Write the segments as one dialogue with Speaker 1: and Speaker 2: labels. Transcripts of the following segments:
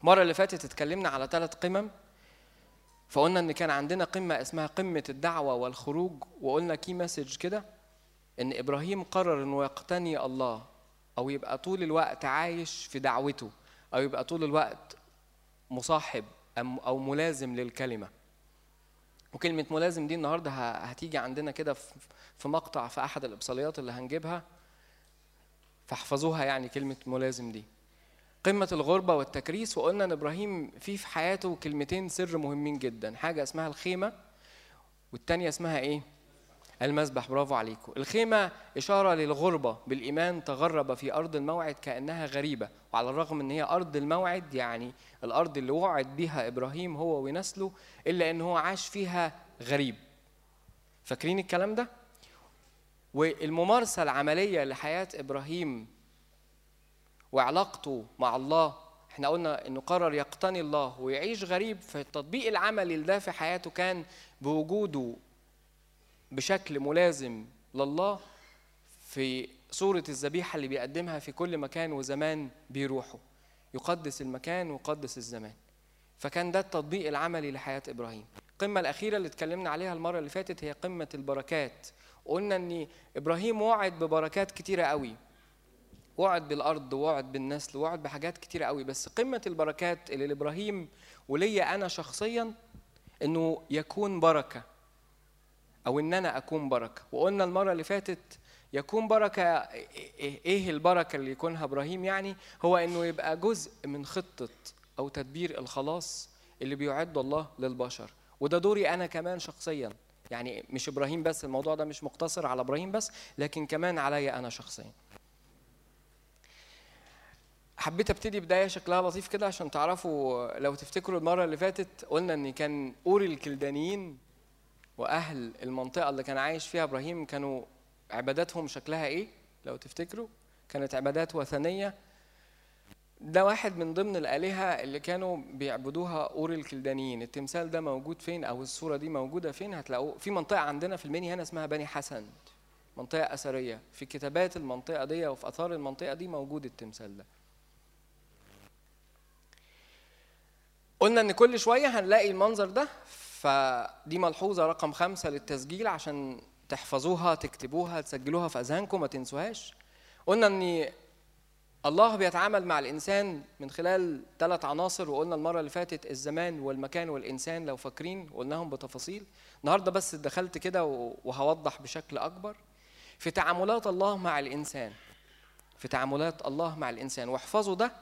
Speaker 1: المرة اللي فاتت اتكلمنا على ثلاث قمم فقلنا إن كان عندنا قمة اسمها قمة الدعوة والخروج وقلنا كي مسج كده إن إبراهيم قرر إنه يقتني الله أو يبقى طول الوقت عايش في دعوته أو يبقى طول الوقت مصاحب أو ملازم للكلمة. وكلمة ملازم دي النهارده هتيجي عندنا كده في مقطع في أحد الإبصاليات اللي هنجيبها فاحفظوها يعني كلمة ملازم دي. قمة الغربة والتكريس وقلنا إن إبراهيم في في حياته كلمتين سر مهمين جدا حاجة اسمها الخيمة والتانية اسمها إيه؟ المسبح برافو عليكم الخيمة إشارة للغربة بالإيمان تغرب في أرض الموعد كأنها غريبة وعلى الرغم أن هي أرض الموعد يعني الأرض اللي وعد بها إبراهيم هو ونسله إلا أن هو عاش فيها غريب فاكرين الكلام ده؟ والممارسة العملية لحياة إبراهيم وعلاقته مع الله. إحنا قلنا انه قرر يقتني الله ويعيش غريب فالتطبيق العملي لده في حياته كان بوجوده بشكل ملازم لله في صورة الذبيحة اللي بيقدمها في كل مكان وزمان بيروحوا يقدس المكان ويقدس الزمان. فكان ده التطبيق العملي لحياة إبراهيم. القمة الأخيرة اللي اتكلمنا عليها المرة اللي فاتت هي قمة البركات. قلنا إن إبراهيم وعد ببركات كتيرة قوي. وعد بالأرض وعد بالنسل وعد بحاجات كتيرة قوي. بس قمة البركات اللي لإبراهيم وليا أنا شخصيا إنه يكون بركة أو إن أنا أكون بركة. وقلنا المرة اللي فاتت يكون بركة إيه البركة اللي يكونها إبراهيم؟ يعني هو إنه يبقى جزء من خطة أو تدبير الخلاص اللي بيعد الله للبشر. وده دوري أنا كمان شخصيا. يعني مش إبراهيم بس الموضوع ده مش مقتصر على إبراهيم بس لكن كمان عليا أنا شخصيا. حبيت أبتدي بداية شكلها لطيف كده عشان تعرفوا لو تفتكروا المرة اللي فاتت قلنا إن كان أوري الكلدانيين وأهل المنطقة اللي كان عايش فيها إبراهيم كانوا عباداتهم شكلها إيه؟ لو تفتكروا كانت عبادات وثنية. ده واحد من ضمن الآلهة اللي كانوا بيعبدوها أور الكلدانيين. التمثال ده موجود فين؟ أو الصورة دي موجودة فين؟ هتلاقوه في منطقة عندنا في المنيا هنا اسمها بني حسن منطقة أثرية. في كتابات المنطقة دي وفي آثار المنطقة دي موجود التمثال ده. قلنا إن كل شوية هنلاقي المنظر ده فدي ملحوظة رقم خمسة للتسجيل عشان تحفظوها تكتبوها تسجلوها في أذهانكم ما تنسوهاش. قلنا إن الله بيتعامل مع الإنسان من خلال ثلاث عناصر وقلنا المرة اللي فاتت الزمان والمكان والإنسان لو فاكرين قلناهم بتفاصيل. النهارده بس دخلت كده وهوضح بشكل أكبر. في تعاملات الله مع الإنسان في تعاملات الله مع الإنسان واحفظوا ده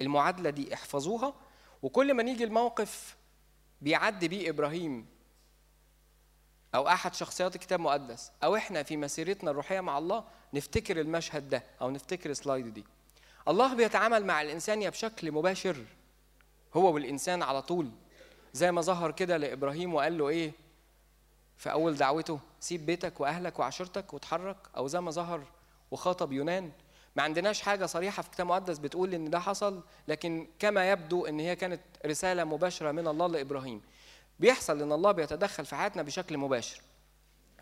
Speaker 1: المعادلة دي احفظوها وكل ما نيجي الموقف بيعدي بيه إبراهيم أو أحد شخصيات الكتاب المقدس أو إحنا في مسيرتنا الروحية مع الله نفتكر المشهد ده أو نفتكر السلايد دي. الله بيتعامل مع الإنسان يا بشكل مباشر هو والإنسان على طول. زي ما ظهر كده لإبراهيم وقال له إيه في أول دعوته سيب بيتك وأهلك وعشيرتك وتحرك أو زي ما ظهر وخاطب يونان ما عندناش حاجة صريحة في الكتاب المقدس بتقول إن ده حصل لكن كما يبدو إن هي كانت رسالة مباشرة من الله لإبراهيم. بيحصل إن الله بيتدخل في حياتنا بشكل مباشر.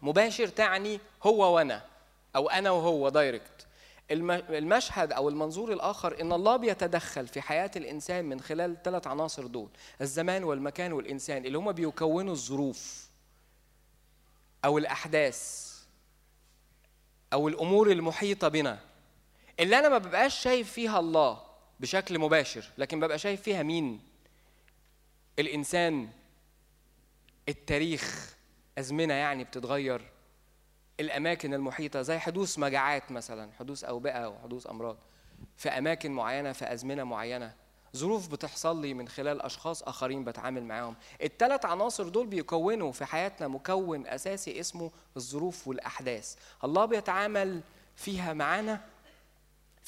Speaker 1: مباشر تعني هو وأنا أو أنا وهو دايركت المشهد أو المنظور الآخر إن الله بيتدخل في حياة الإنسان من خلال الثلاث عناصر دول. الزمان والمكان والإنسان اللي هم بيكونوا الظروف أو الأحداث أو الأمور المحيطة بنا. اللي أنا ما ببقاش شايف فيها الله بشكل مباشر لكن ببقى شايف فيها مين؟ الإنسان التاريخ أزمنة يعني بتتغير الأماكن المحيطة زي حدوث مجاعات مثلا حدوث أوبئة وحدوث أمراض في أماكن معينة في أزمنة معينة ظروف بتحصل لي من خلال أشخاص آخرين بتعامل معاهم. الثلاث عناصر دول بيكونوا في حياتنا مكون أساسي اسمه الظروف والأحداث. الله بيتعامل فيها معانا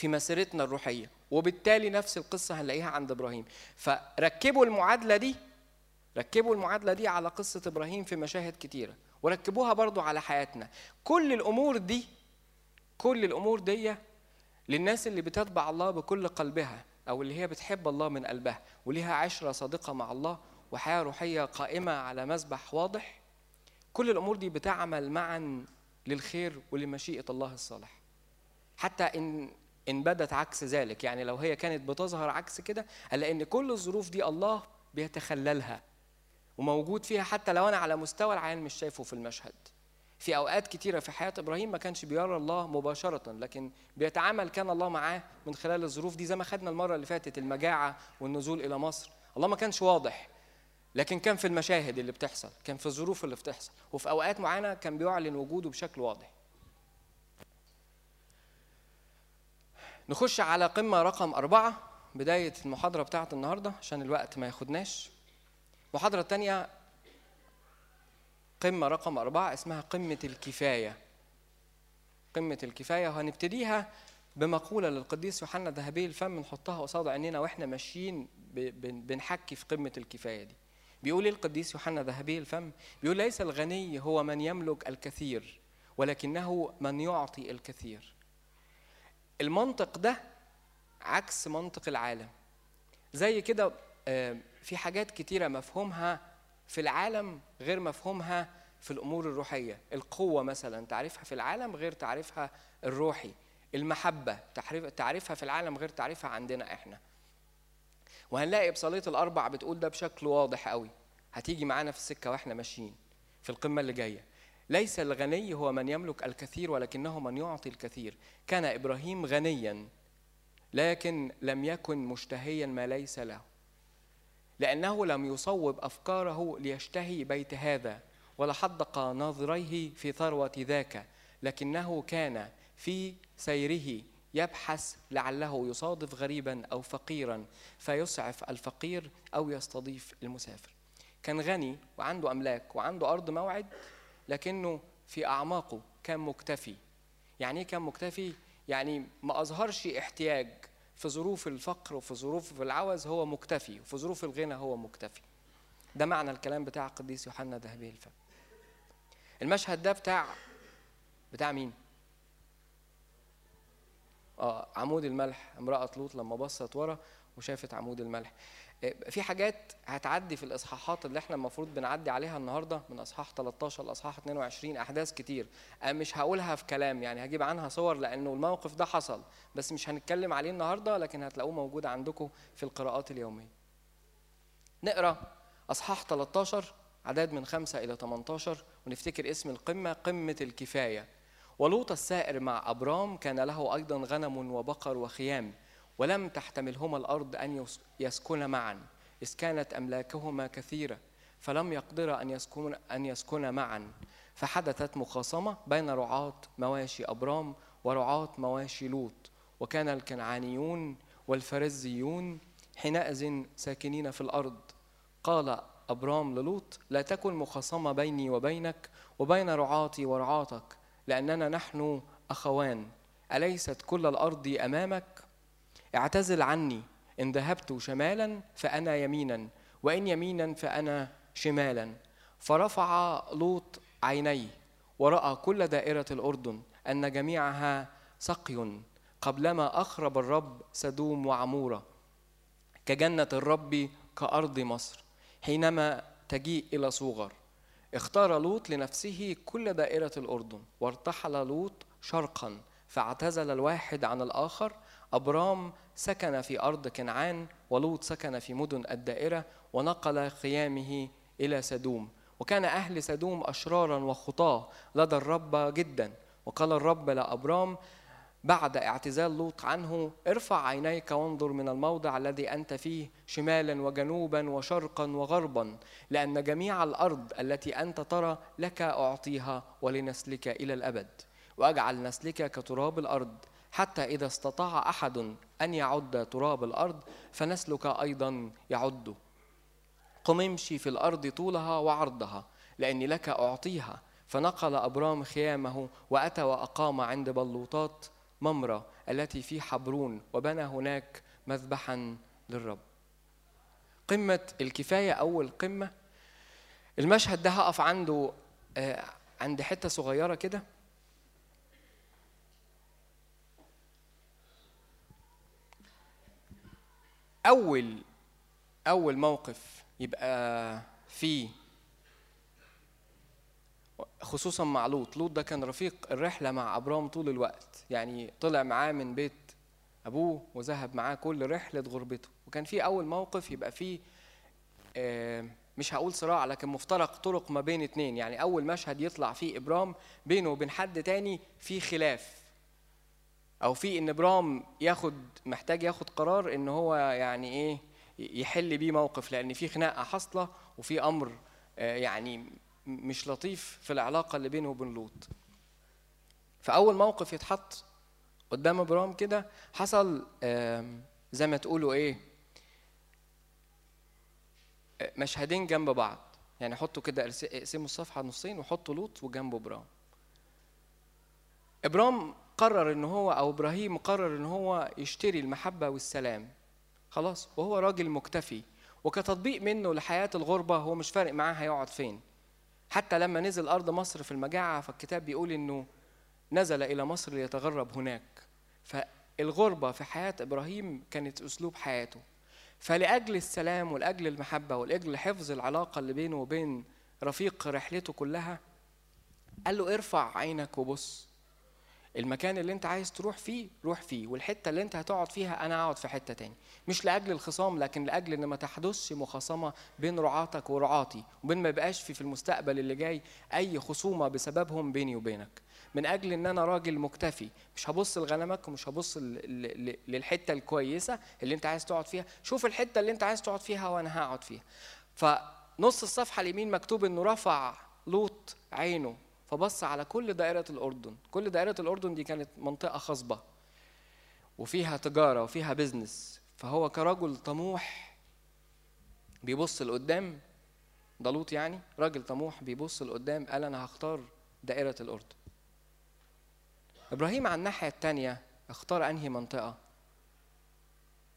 Speaker 1: في مسيرتنا الروحية وبالتالي نفس القصة هنلاقيها عند إبراهيم. فركبوا المعادلة دي ركبوا المعادلة دي على قصة إبراهيم في مشاهد كتيرة وركبوها برضو على حياتنا. كل الأمور دي كل الأمور دي للناس اللي بتتبع الله بكل قلبها أو اللي هي بتحب الله من قلبها وليها عشرة صادقه مع الله وحياة روحية قائمة على مذبح واضح. كل الأمور دي بتعمل معا للخير ولمشيئة الله الصالح. حتى إن إن بدت عكس ذلك. يعني لو هي كانت بتظهر عكس كده هنلاقي إن كل الظروف دي الله بيتخللها وموجود فيها حتى لو أنا على مستوى العين مش شايفه في المشهد. في أوقات كتيرة في حياة إبراهيم ما كانش بيرى الله مباشرة لكن بيتعامل كان الله معاه من خلال الظروف دي زي ما خدنا المرة اللي فاتت المجاعة والنزول إلى مصر. الله ما كانش واضح لكن كان في المشاهد اللي بتحصل كان في الظروف اللي بتحصل. وفي أوقات معينة كان بيعلن وجوده بشكل واضح. نخش على قمة رقم أربعة بداية المحاضرة بتاعت النهارده عشان الوقت ما ياخدناش. المحاضرة الثانية قمة رقم أربعة اسمها قمة الكفاية. قمة الكفاية وهنبتديها بمقولة للقديس يوحنا ذهبي الفم نحطها قصاد عينينا وإحنا ماشيين بنحكي في قمة الكفاية دي. بيقول إيه القديس يوحنا ذهبي الفم؟ بيقول ليس الغني هو من يملك الكثير ولكنه من يعطي الكثير. المنطق ده عكس منطق العالم. زي كده في حاجات كتيرة مفهومها في العالم غير مفهومها في الأمور الروحية. القوة مثلا تعريفها في العالم غير تعريفها الروحي. المحبة تعريفها في العالم غير تعريفها عندنا إحنا. وهنلاقي بصلية الأربع بتقول ده بشكل واضح قوي هتيجي معانا في السكة وإحنا ماشيين في القمة اللي جاية. ليس الغني هو من يملك الكثير ولكنه من يعطي الكثير. كان إبراهيم غنيا لكن لم يكن مشتهيا ما ليس له. لأنه لم يصوب أفكاره ليشتهي بيت هذا ولا حدق ناظريه في ثروة ذاك لكنه كان في سيره يبحث لعله يصادف غريبا أو فقيرا فيسعف الفقير أو يستضيف المسافر. كان غني وعنده أملاك وعنده أرض موعد لكنه في أعماقه كان مكتفي. يعني إيه كان مكتفي؟ يعني ما أظهرش احتياج في ظروف الفقر وفي ظروف العوز هو مكتفي وفي ظروف الغنى هو مكتفي. ده معنى الكلام بتاع القديس يوحنا ذهبي الفم. المشهد ده بتاع بتاع مين؟ آه عمود الملح امرأة لوط لما بصت ورا وشافت عمود الملح. في حاجات هتعدي في الإصحاحات اللي إحنا المفروض بنعدي عليها النهارده من إصحاح 13 لإصحاح 22 أحداث كتير. أنا مش هقولها في كلام يعني هجيب عنها صور لأنه الموقف ده حصل بس مش هنتكلم عليه النهارده لكن هتلاقوه موجود عندكم في القراءات اليومية. نقرأ إصحاح 13 عدد من 5 إلى 18 ونفتكر اسم القمة قمة الكفاية. ولوط السائر مع أبرام كان له أيضا غنم وبقر وخيام. ولم تحتملهما الأرض أن يسكن معا إذ كانت أملاكهما كثيرة فلم يقدر أن يسكن أن يسكن معا. فحدثت مخاصمة بين رعاة مواشي أبرام ورعاة مواشي لوط وكان الكنعانيون والفرزيون حينئذ ساكنين في الأرض. قال أبرام للوط لا تكن مخاصمة بيني وبينك وبين رعاتي ورعاتك لأننا نحن أخوان أليست كل الأرض أمامك اعتزل عني إن ذهبت شمالا فأنا يمينا وإن يمينا فأنا شمالا. فرفع لوط عينيه ورأى كل دائرة الأردن أن جميعها سقي قبلما أخرب الرب سدوم وعمورة. كجنة الرب كأرض مصر حينما تجيء إلى صوغر اختار لوط لنفسه كل دائرة الأردن وارتحل لوط شرقا فاعتزل الواحد عن الآخر أبرام سكن في أرض كنعان ولوط سكن في مدن الدائرة ونقل خيامه إلى سدوم. وكان أهل سدوم أشرارا وخطاة لدى الرب جدا. وقال الرب لأبرام بعد اعتزال لوط عنه ارفع عينيك وانظر من الموضع الذي أنت فيه شمالا وجنوبا وشرقا وغربا لأن جميع الأرض التي أنت ترى لك أعطيها ولنسلك إلى الأبد. وأجعل نسلك كتراب الأرض حتى إذا استطاع أحد أن يعد تراب الأرض فنسلك أيضا يعد. قم امشي في الأرض طولها وعرضها لأني لك أعطيها. فنقل أبرام خيامه وأتى وأقام عند بلوطات ممرة التي في حبرون وبنى هناك مذبحا للرب. قمة الكفاية أول قمة. المشهد ده هقف عنده عند حتة صغيرة كده. أول أول موقف يبقى فيه خصوصا مع لوط. لوط ده كان رفيق الرحلة مع أبرام طول الوقت. يعني طلع معاه من بيت أبوه وذهب معاه كل رحلة غربته. وكان في أول موقف يبقى فيه آه، مش هقول صراع لكن مفترق طرق ما بين اتنين. يعني أول مشهد يطلع فيه إبرام بينه وبين حد تاني في خلاف. أو في إن ابرام ياخد محتاج ياخد قرار إن هو يعني إيه يحل بيه موقف لأن في خناقة حاصلة وفي أمر آه، يعني مش لطيف في العلاقة اللي بينه وبين لوط. فأول موقف يتحط قدام ابرام كده حصل زي ما تقولوا إيه آه، مشهدين جنب بعض. يعني حطوا كده اقسموا الصفحة نصين وحطوا لوط وجنبه ابرام ابرام قرر إن هو أو إبراهيم قرر إن هو يشتري المحبة والسلام. خلاص وهو راجل مكتفي. وكتطبيق منه لحياة الغربة هو مش فارق معاه هيقعد فين. حتى لما نزل أرض مصر في المجاعة فالكتاب بيقول إنه نزل إلى مصر ليتغرب هناك. فالغربة في حياة إبراهيم كانت أسلوب حياته. فلأجل السلام ولأجل المحبة ولأجل حفظ العلاقة اللي بينه وبين رفيق رحلته كلها قال له ارفع عينك وبص. المكان اللي انت عايز تروح فيه روح فيه والحتة اللي انت هتقعد فيها أنا هقعد في حتة تاني. مش لأجل الخصام لكن لأجل إن ما تحدثش مخاصمة بين رعاتك ورعاتي وبين ما يبقاش في في المستقبل اللي جاي أي خصومة بسببهم بيني وبينك. من أجل إن أنا راجل مكتفي مش هبص لغنمك ومش هبص للحتة الكويسة اللي انت عايز تقعد فيها. شوف الحتة اللي انت عايز تقعد فيها وأنا هقعد فيها. فنص الصفحة اليمين مكتوب إنه رفع لوط عينه. فبص على كل دائرة الأردن. كل دائرة الأردن دي كانت منطقة خصبة وفيها تجارة وفيها بيزنس فهو كرجل طموح بيبص لقدام ده لوط يعني راجل طموح بيبص لقدام قال أنا هختار دائرة الأردن. إبراهيم على الناحية التانية اختار أنهي منطقة؟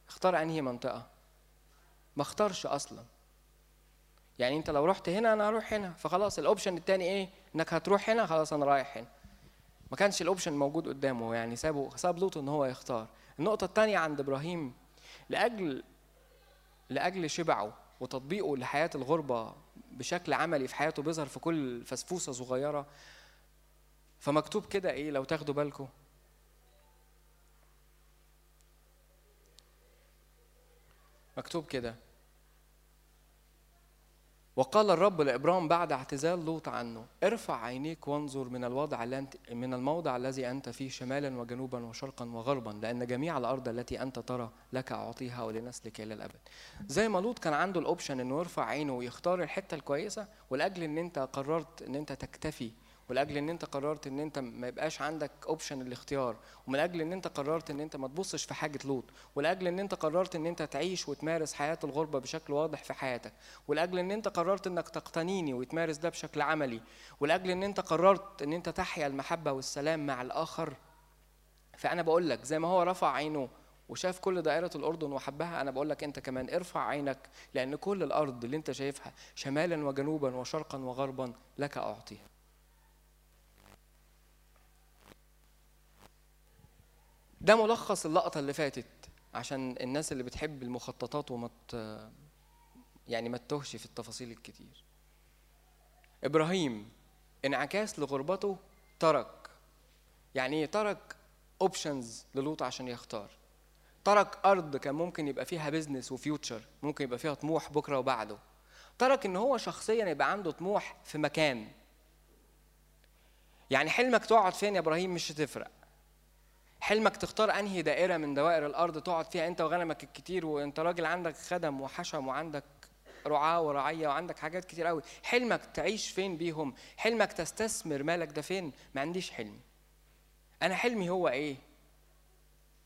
Speaker 1: اختار أنهي منطقة؟ ما اختارش أصلاً. يعني انت لو رحت هنا أنا هروح هنا. فخلاص ال option التاني إيه؟ انك هتروح هنا خلاص أنا رايح هنا. ما كانش ال option موجود قدامه يعني سابه ساب لوط ان هو يختار. النقطة التانية عند إبراهيم لأجل لأجل شبعه وتطبيقه لحياة الغربة بشكل عملي في حياته بيظهر في كل فسفوسة صغيرة. فمكتوب كده إيه؟ لو تاخدوا بالكم. مكتوب كده. وقال الرب لابرام بعد اعتزال لوط عنه ارفع عينيك وانظر من الوضع انت من الموضع الذي أنت فيه شمالا وجنوبا وشرقا وغربا لأن جميع الأرض التي أنت ترى لك أعطيها ولنسلك إلى الأبد. زي ما لوط كان عنده ال option إنه يرفع عينه ويختار الحتة الكويسة ولاجل إن أنت قررت إن أنت تكتفي ولاجل إن أنت قررت إن أنت ما يبقاش عندك option الاختيار ومن أجل إن أنت قررت إن أنت ما تبصش في حاجة لوط ولاجل إن أنت قررت إن أنت تعيش وتمارس حياة الغربة بشكل واضح في حياتك ولاجل إن أنت قررت إنك تقتنيني وتمارس ده بشكل عملي ولاجل إن أنت قررت إن أنت تحيا المحبة والسلام مع الآخر. فأنا بقول لك زي ما هو رفع عينه وشاف كل دائرة الأردن وحبها أنا بقول لك أنت كمان ارفع عينك لأن كل الأرض اللي أنت شايفها شمالا وجنوبا وشرقا وغربا لك أعطيها. ده ملخص اللقطة اللي فاتت عشان الناس اللي بتحب المخططات وما يعني ما تتوهش في التفاصيل الكتير. إبراهيم انعكاس لغربته ترك. يعني إيه ترك؟ options للوط عشان يختار. ترك أرض كان ممكن يبقى فيها business و future ممكن يبقى فيها طموح بكرة وبعده. ترك إن هو شخصيا يبقى عنده طموح في مكان. يعني حلمك تقعد فين يا إبراهيم؟ مش هتفرق. حلمك تختار أنهي دائرة من دوائر الأرض تقعد فيها أنت وغنمك الكتير وأنت راجل عندك خدم وحشم وعندك رعاة ورعية وعندك حاجات كتير قوي. حلمك تعيش فين بيهم؟ حلمك تستثمر مالك ده فين؟ ما عنديش حلم. أنا حلمي هو إيه؟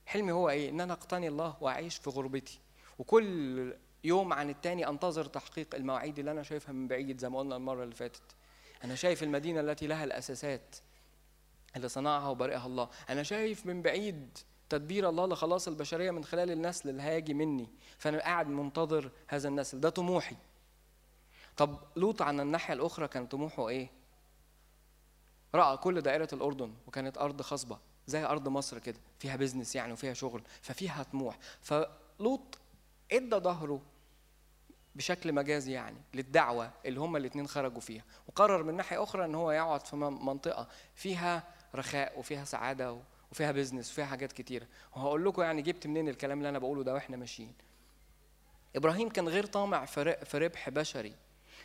Speaker 1: حلمي هو إيه؟ إن أنا أقتني الله وأعيش في غربتي. وكل يوم عن التاني أنتظر تحقيق المواعيد اللي أنا شايفها من بعيد زي ما قلنا المرة اللي فاتت. أنا شايف المدينة التي لها الأساسات. اللي صنعها وبارئها الله. أنا شايف من بعيد تدبير الله لخلاص البشرية من خلال النسل اللي هيجي مني. فأنا قاعد منتظر هذا النسل. ده طموحي. طب لوط عن الناحية الأخرى كان طموحه إيه؟ رأى كل دائرة الأردن وكانت أرض خصبة زي أرض مصر كده فيها بيزنس يعني وفيها شغل ففيها طموح. فلوط إدى ظهره بشكل مجازي يعني للدعوة اللي هما الاثنين خرجوا فيها. وقرر من ناحية أخرى إن هو يقعد في منطقة فيها رخاء وفيها سعادة وفيها بيزنس وفيها حاجات كتيرة. وهقول لكم يعني جبت منين الكلام اللي أنا بقوله ده وإحنا ماشيين. إبراهيم كان غير طامع في ربح بشري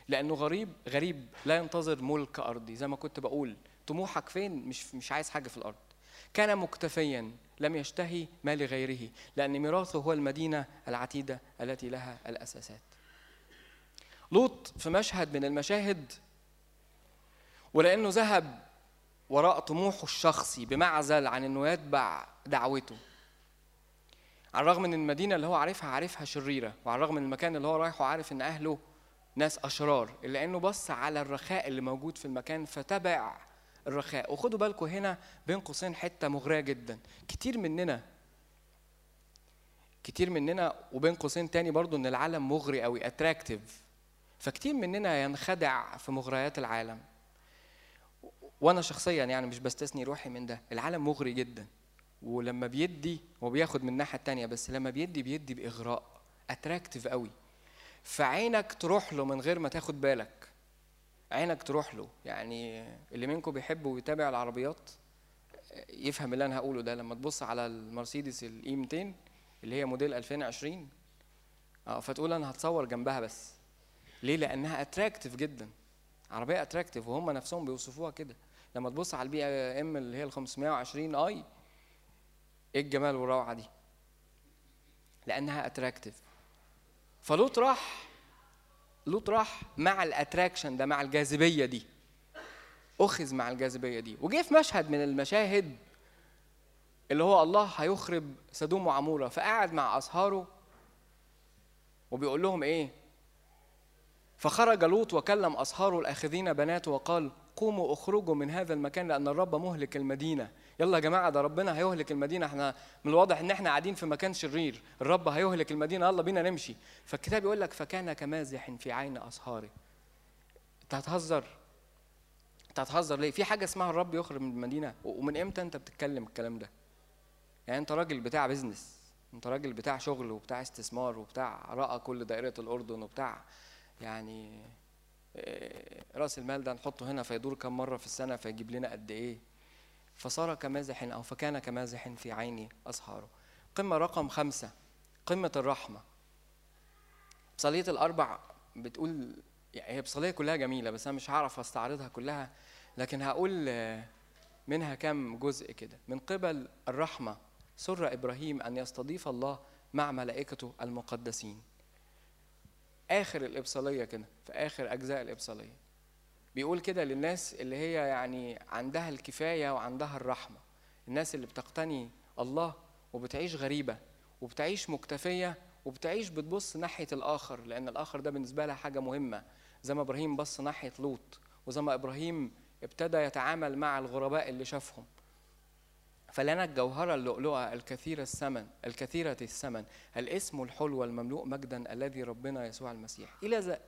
Speaker 1: لأنه غريب غريب لا ينتظر ملك أرضي. زي ما كنت بقول طموحك فين؟ مش مش عايز حاجة في الأرض. كان مكتفيا لم يشتهي ما لغيره لأن ميراثه هو المدينة العتيدة التي لها الأساسات. لوط في مشهد من المشاهد ولأنه ذهب وراء طموحه الشخصي بمعزل عن إنه يتبع دعوته. على الرغم من المدينة اللي هو عارفها عارفها شريرة وعلى الرغم من المكان اللي هو رايحه عارف إن أهله ناس أشرار إلا إنه بص على الرخاء اللي موجود في المكان فتبع الرخاء. وخدوا بالكم هنا بين قوسين حتة مغرية جدا. كتير مننا كتير مننا وبين قوسين تاني برضو إن العالم مغري قوي attractive فكتير مننا ينخدع في مغريات العالم. وأنا شخصيا يعني مش بستثني روحي من ده. العالم مغري جدا. ولما بيدي هو بياخد من الناحية التانية بس لما بيدي بيدي بإغراء. attractive قوي. فعينك تروح له من غير ما تاخد بالك. عينك تروح له. يعني اللي منكم بيحب ويتابع العربيات يفهم اللي أنا هقوله ده. لما تبص على المرسيدس ال E 200 اللي هي موديل 2020 آه فتقول أنا هتصور جنبها بس. ليه؟ لأنها attractive جدا. عربية اتراكتيف وهم نفسهم بيوصفوها كده. لما تبص على ال BM اللي هي ال 520i إيه الجمال والروعة دي؟ لأنها attractive فلوط راح لوط راح مع الاتراكشن ده مع الجاذبية دي. أخذ مع الجاذبية دي. وجه في مشهد من المشاهد اللي هو الله هيخرب سدوم وعمورة. فقعد مع اصهاره وبيقول لهم إيه؟ فخرج لوط وكلم اصهاره الآخذين بناته وقال قوموا اخرجوا من هذا المكان لأن الرب مهلك المدينة. يلا يا جماعة ده ربنا هيهلك المدينة. إحنا من الواضح إن إحنا قاعدين في مكان شرير. الرب هيهلك المدينة. يلا بينا نمشي. فالكتاب يقول لك فكان كمازح في عين اصهاره أنت هتهزر. أنت هتهزر ليه؟ في حاجة اسمها الرب يخرج من المدينة. ومن إمتى أنت بتتكلم الكلام ده؟ يعني أنت راجل بتاع بيزنس أنت راجل بتاع شغل وبتاع استثمار وبتاع رأى كل دائرة الأردن وبتاع يعني رأس المال ده نحطه هنا فيدور كم مرة في السنة فيجيب لنا قد إيه؟ فصار كمازح أو فكان كمازح في عين أصهاره قمة رقم خمسة قمة الرحمة. بصلية الأربع بتقول يعني هي بصلية كلها جميلة بس أنا مش هعرف أستعرضها كلها لكن هقول منها كم جزء كده. من قبل الرحمة سر إبراهيم أن يستضيف الله مع ملائكته المقدسين. آخر الإبصالية كده في آخر أجزاء الإبصالية. بيقول كده للناس اللي هي يعني عندها الكفاية وعندها الرحمة. الناس اللي بتقتني الله وبتعيش غريبة وبتعيش مكتفية وبتعيش بتبص ناحية الآخر لأن الآخر ده بالنسبة لها حاجة مهمة. زي ما إبراهيم بص ناحية لوط وزي ما إبراهيم ابتدى يتعامل مع الغرباء اللي شافهم. فلنا الجوهرة اللؤلؤة الكثيرة الثمن الكثيرة الثمن الاسم الحلو المملوء مجدا الذي ربنا يسوع المسيح.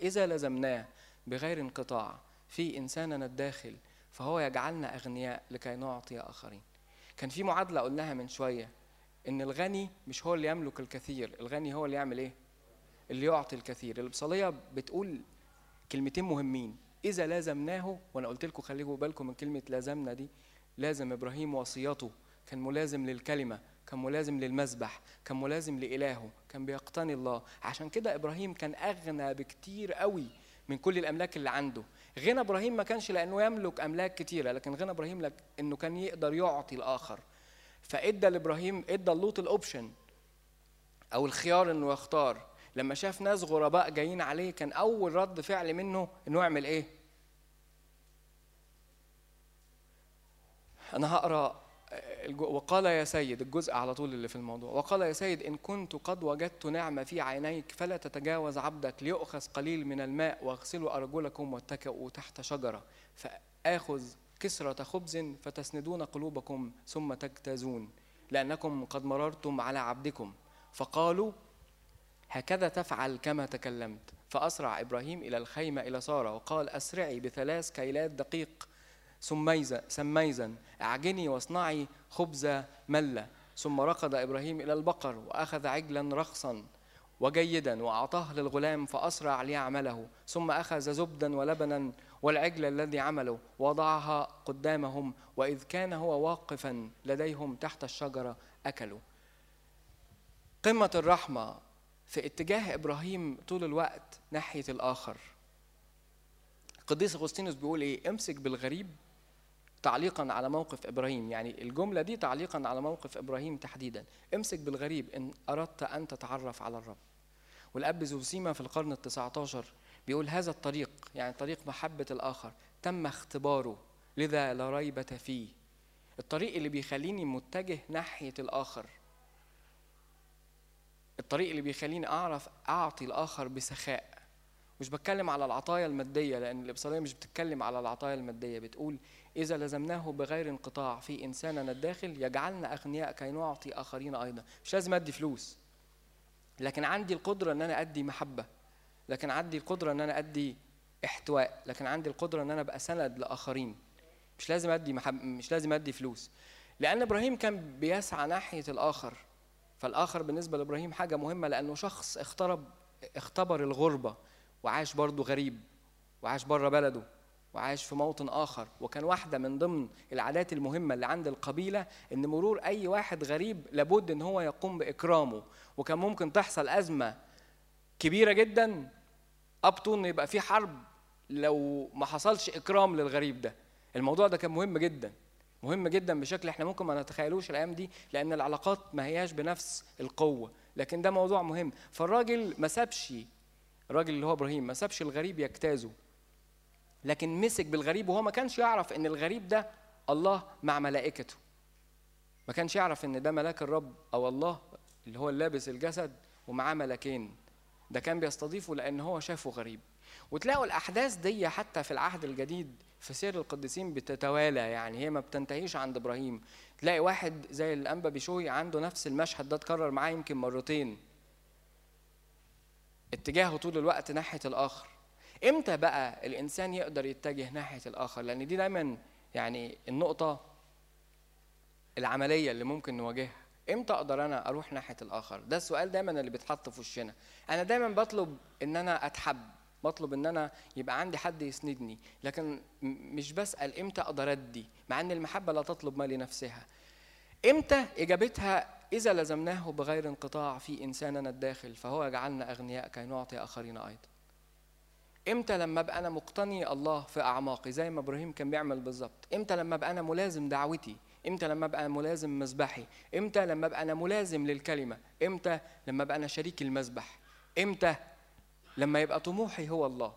Speaker 1: إذا لزمناه بغير انقطاع في إنساننا الداخل فهو يجعلنا أغنياء لكي نعطي آخرين. كان في معادلة قلناها من شوية إن الغني مش هو اللي يملك الكثير الغني هو اللي يعمل إيه؟ اللي يعطي الكثير. البصلية بتقول كلمتين مهمين. إذا لازمناه وأنا قلت لكم خليكم بالكم من كلمة لازمنا دي لازم إبراهيم وصيته كان ملازم للكلمة كان ملازم للمذبح كان ملازم لإلهه كان بيقتني الله. عشان كده إبراهيم كان أغنى بكتير قوي من كل الأملاك اللي عنده. غنى إبراهيم ما كانش لأنه يملك أملاك كتيرة لكن غنى إبراهيم لك إنه كان يقدر يعطي الآخر. فإدى لابراهيم إدى لوط الأوبشن أو الخيار إنه يختار. لما شاف ناس غرباء جايين عليه كان أول رد فعل منه إنه يعمل إيه؟ أنا هقرأ وقال يا سيد الجزء على طول اللي في الموضوع وقال يا سيد إن كنت قد وجدت نعمة في عينيك فلا تتجاوز عبدك ليؤخذ قليل من الماء واغسلوا أرجلكم واتكئوا تحت شجرة فآخذ كسرة خبز فتسندون قلوبكم ثم تجتازون لأنكم قد مررتم على عبدكم. فقالوا هكذا تفعل كما تكلمت. فأسرع إبراهيم إلى الخيمة إلى سارة وقال أسرعي بثلاث كيلات دقيق سميزا سميزا. اعجني واصنعي خبز ملة. ثم ركض إبراهيم إلى البقر وأخذ عجلا رخصا وجيدا وأعطاه للغلام فأسرع ليعمله. ثم أخذ زبدا ولبنا والعجل الذي عمله. وضعها قدامهم وإذ كان هو واقفا لديهم تحت الشجرة أكلوا. قمة الرحمة في اتجاه إبراهيم طول الوقت ناحية الآخر. القديس أغسطينوس بيقول إيه؟ امسك بالغريب تعليقا على موقف إبراهيم. يعني الجملة دي تعليقا على موقف إبراهيم تحديدا. امسك بالغريب إن أردت أن تتعرف على الرب. والأب زوسيما في القرن ال19 بيقول هذا الطريق يعني طريق محبة الآخر تم اختباره. لذا لا ريبه فيه. الطريق اللي بيخليني متجه ناحية الآخر الطريق اللي بيخليني أعرف أعطي الآخر بسخاء. مش بتكلم على العطايا المادية لأن الإبصارية مش بتتكلم على العطايا المادية. بتقول إذا لزمناه بغير انقطاع في إنساننا الداخل يجعلنا أغنياء كي نعطي آخرين أيضا. مش لازم أدي فلوس. لكن عندي القدرة أن أنا أدي محبة. لكن عندي القدرة أن أنا أدي إحتواء. لكن عندي القدرة أن أنا أبقى سند لآخرين. مش لازم أدي محب... مش لازم أدي فلوس. لأن إبراهيم كان بيسعى ناحية الآخر. فالآخر بالنسبة لإبراهيم حاجة مهمة لأنه شخص اخترب اختبر الغربة وعاش برضه غريب وعاش بره بلده. وعاش في موطن آخر. وكان واحدة من ضمن العادات المهمة اللي عند القبيلة إن مرور أي واحد غريب لابد إن هو يقوم بإكرامه. وكان ممكن تحصل أزمة كبيرة جدا أبطو إن يبقى في حرب لو ما حصلش إكرام للغريب ده. الموضوع ده كان مهم جدا مهم جدا بشكل إحنا ممكن ما نتخيلوش الأيام دي لأن العلاقات ما هياش بنفس القوة. لكن ده موضوع مهم. فالراجل ما سابش الراجل اللي هو إبراهيم ما سابش الغريب يجتازه. لكن مسك بالغريب وهو ما كانش يعرف إن الغريب ده الله مع ملائكته. ما كانش يعرف إن ده ملاك الرب أو الله اللي هو لابس الجسد ومعاه ملكين ده كان بيستضيفه لأن هو شافه غريب. وتلاقوا الأحداث دي حتى في العهد الجديد في سير القديسين بتتوالى يعني هي ما بتنتهيش عند إبراهيم. تلاقي واحد زي الأنبا بشوي عنده نفس المشهد ده اتكرر معاه يمكن مرتين. اتجاهه طول الوقت ناحية الآخر. إمتى بقى الإنسان يقدر يتجه ناحية الآخر؟ لأن دي دايما يعني النقطة العملية اللي ممكن نواجهها. إمتى أقدر أنا أروح ناحية الآخر؟ ده السؤال دايما اللي بيتحط في وشنا. أنا دايما بطلب إن أنا أتحب بطلب إن أنا يبقى عندي حد يسندني لكن مش بسأل إمتى أقدر أدي مع إن المحبة لا تطلب ما لنفسها إمتى إجابتها؟ إذا لزمناه بغير انقطاع في إنساننا الداخل فهو يجعلنا أغنياء كي نعطي آخرين أيضا. إمتى لما ابقى أنا مقتني الله في اعماقي زي ما إبراهيم كان بيعمل بالظبط؟ إمتى لما ابقى أنا ملازم دعوتي؟ إمتى لما ابقى ملازم مذبحي؟ إمتى لما ابقى أنا ملازم للكلمة؟ إمتى لما ابقى أنا شريك المذبح؟ إمتى لما يبقى طموحي هو الله؟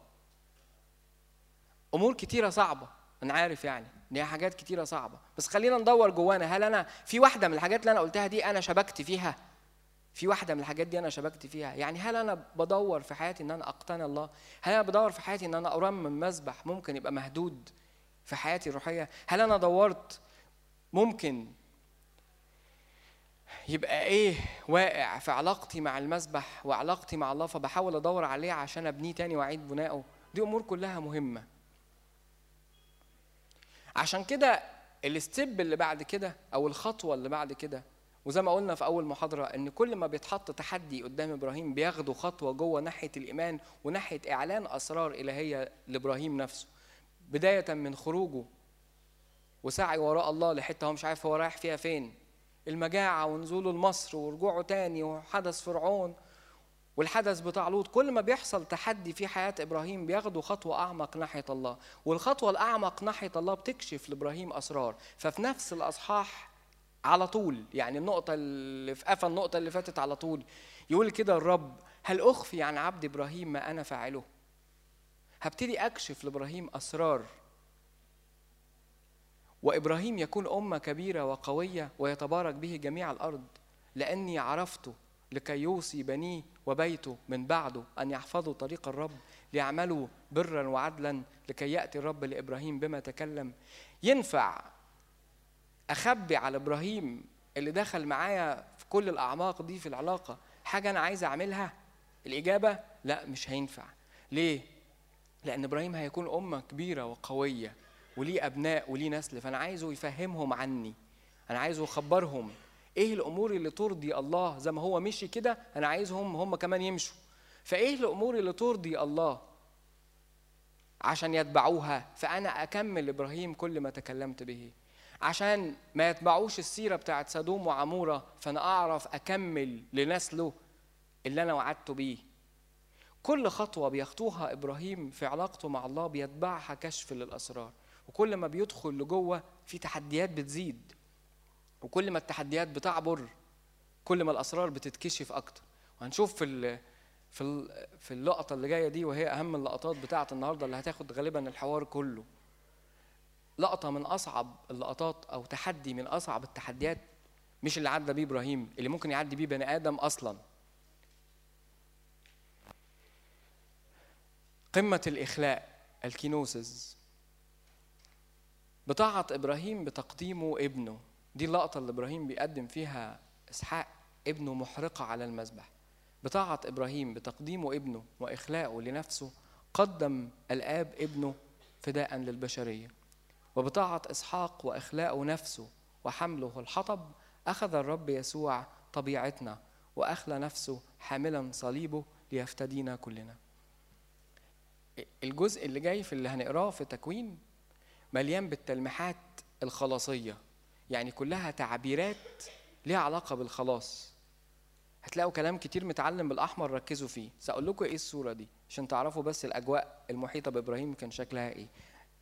Speaker 1: امور كتيرة صعبة أنا عارف يعني ان هي حاجات كتيرة صعبة. بس خلينا ندور جوانا هل أنا في واحدة من الحاجات اللي أنا قلتها دي أنا شبكت فيها؟ في واحدة من الحاجات دي أنا شبكت فيها. يعني هل أنا بدور في حياتي إن أنا اقتني الله؟ هل أنا بدور في حياتي إن أنا أرمم مذبح ممكن يبقى مهدود في حياتي الروحية؟ هل أنا دورت ممكن يبقى إيه واقع في علاقتي مع المذبح وعلاقتي مع الله فبحاول أدور عليه عشان أبنيه تاني وأعيد بنائه؟ دي أمور كلها مهمة. عشان كده الستيب اللي بعد كده أو الخطوة اللي بعد كده وزي ما قلنا في أول محاضرة إن كل ما بيتحط تحدي قدام إبراهيم بياخدوا خطوة جوه ناحية الإيمان وناحية إعلان أسرار إلهية لإبراهيم نفسه. بداية من خروجه وسعي وراء الله لحتة هو مش عارف هو رايح فيها فين. المجاعة ونزوله لمصر ورجوعه تاني وحدث فرعون والحدث بتاع لوط. كل ما بيحصل تحدي في حياة إبراهيم بياخدوا خطوة أعمق ناحية الله. والخطوة الأعمق ناحية الله بتكشف لإبراهيم أسرار. ففي نفس الأصحاح على طول يعني النقطة اللي في قفا النقطة اللي فاتت على طول يقول كده الرب هل أخفي عن عبد إبراهيم ما أنا فاعله؟ هبتدي أكشف لإبراهيم أسرار وإبراهيم يكون أمة كبيرة وقوية ويتبارك به جميع الأرض لأني عرفته لكي يوصي بنيه وبيته من بعده أن يحفظوا طريق الرب ليعملوا برا وعدلا لكي يأتي الرب لإبراهيم بما تكلم ينفع أخبي على إبراهيم اللي دخل معايا في كل الأعماق دي في العلاقة حاجة أنا عايز أعملها؟ الإجابة لا مش هينفع. ليه؟ لأن إبراهيم هيكون أمة كبيرة وقوية وليه أبناء وليه نسل فأنا عايزه يفهمهم عني. أنا عايزه يخبرهم. إيه الأمور اللي ترضي الله؟ زي ما هو مشي كده أنا عايزهم هم كمان يمشوا. فإيه الأمور اللي ترضي الله عشان يتبعوها؟ فأنا أكمل إبراهيم كل ما تكلمت به. عشان ما يتبعوش السيرة بتاعت سدوم وعمورة فأنا أعرف أكمل لنسله اللي أنا وعدته بيه. كل خطوة بيخطوها إبراهيم في علاقته مع الله بيتبعها كشف للأسرار. وكل ما بيدخل لجوه في تحديات بتزيد. وكل ما التحديات بتعبر كل ما الأسرار بتتكشف أكتر. وهنشوف في ال في في اللقطة اللي جاية دي وهي أهم اللقطات بتاعة النهارده اللي هتاخد غالبا الحوار كله. لقطة من أصعب اللقطات أو تحدي من أصعب التحديات مش اللي عدى بيه إبراهيم اللي ممكن يعدي بيه بني آدم أصلا. قمة الإخلاء الكينوسز بطاعه إبراهيم بتقديمه ابنه. دي اللقطة اللي إبراهيم بيقدم فيها إسحاق ابنه محرقه على المذبح. بطاعه إبراهيم بتقديمه ابنه وإخلاءه لنفسه قدم الآب ابنه فداء للبشرية. وبطاعة إسحاق وإخلاء نفسه وحمله الحطب أخذ الرب يسوع طبيعتنا وأخلى نفسه حاملا صليبه ليفتدينا كلنا. الجزء اللي جاي في اللي هنقراه في تكوين مليان بالتلميحات الخلاصية يعني كلها تعبيرات ليها علاقة بالخلاص. هتلاقوا كلام كتير متعلم بالأحمر ركزوا فيه. سأقول لكم إيه الصورة دي عشان تعرفوا بس الأجواء المحيطة بإبراهيم كان شكلها إيه.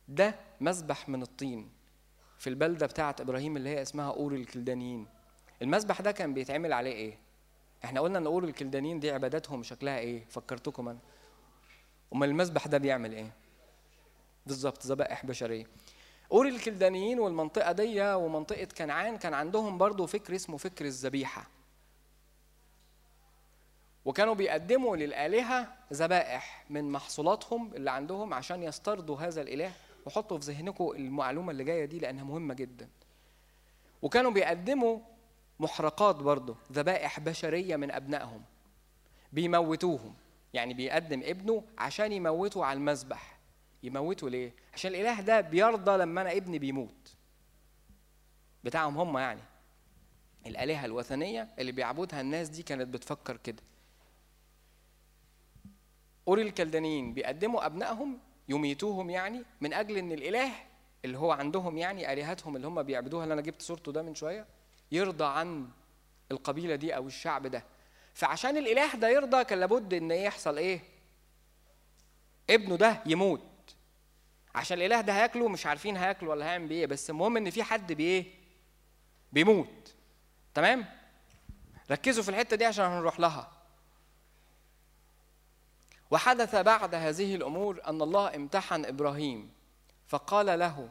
Speaker 1: ده مسبح من الطين في البلدة بتاعه إبراهيم اللي هي اسمها أور الكلدانيين. المسبح ده كان بيتعمل عليه إيه؟ إحنا قلنا إن أور الكلدانيين دي عباداتهم شكلها إيه؟ فكرتكم أنا. أمال المسبح ده بيعمل إيه؟ بالظبط ذبائح بشرية. أور الكلدانيين والمنطقة دي ومنطقة كنعان كان عندهم برضو فكر اسمه فكر الذبيحة. وكانوا بيقدموا للآلهة ذبائح من محصولاتهم اللي عندهم عشان يسترضوا هذا الإله وحطوا في ذهنكم المعلومة اللي جاية دي لأنها مهمة جدا. وكانوا بيقدموا محرقات برضه ذبائح بشرية من أبنائهم بيموتوهم. يعني بيقدم ابنه عشان يموته على المذبح. يموته ليه؟ عشان الإله ده بيرضى لما أنا ابني بيموت. بتاعهم هم يعني. الآلهة الوثنية اللي بيعبدها الناس دي كانت بتفكر كده. أوري الكلدانيين بيقدموا أبنائهم يميتوهم يعني من أجل إن الإله اللي هو عندهم يعني آلهتهم اللي هم بيعبدوها اللي أنا جبت صورته ده من شوية يرضى عن القبيلة دي أو الشعب ده فعشان الإله ده يرضى كان لابد إن يحصل إيه؟ ابنه ده يموت عشان الإله ده هياكله مش عارفين هياكله ولا هيعمل بإيه بس المهم إن في حد بإيه؟ بيموت تمام؟ ركزوا في الحتة دي عشان هنروح لها وحدث بعد هذه الأمور أن الله امتحن إبراهيم فقال له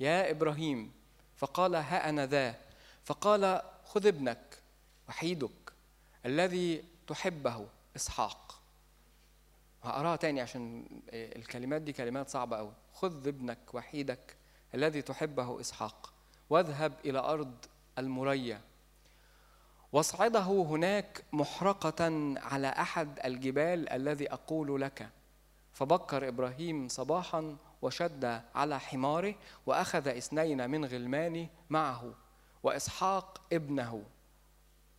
Speaker 1: يا إبراهيم فقال ها أنا ذا فقال خذ ابنك وحيدك الذي تحبه إسحاق هقراها تاني عشان الكلمات دي كلمات صعبة قوي خذ ابنك وحيدك الذي تحبه إسحاق واذهب إلى أرض المريا واصعده هناك محرقة على أحد الجبال الذي أقول لك. فبكر إبراهيم صباحا وشد على حماره وأخذ اثنين من غلمانه معه وإسحاق ابنه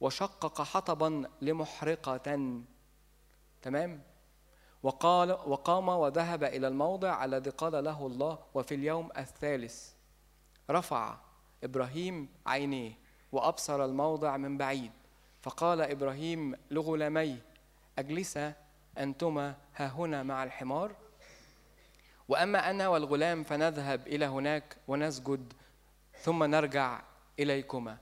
Speaker 1: وشقق حطبا لمحرقة. تمام؟ وقال وقام وذهب إلى الموضع الذي قال له الله وفي اليوم الثالث. رفع إبراهيم عينيه. وأبصر الموضع من بعيد. فقال إبراهيم لغلاميه أجلسا أنتما ها هنا مع الحمار؟ وأما أنا والغلام فنذهب إلى هناك ونسجد ثم نرجع إليكما.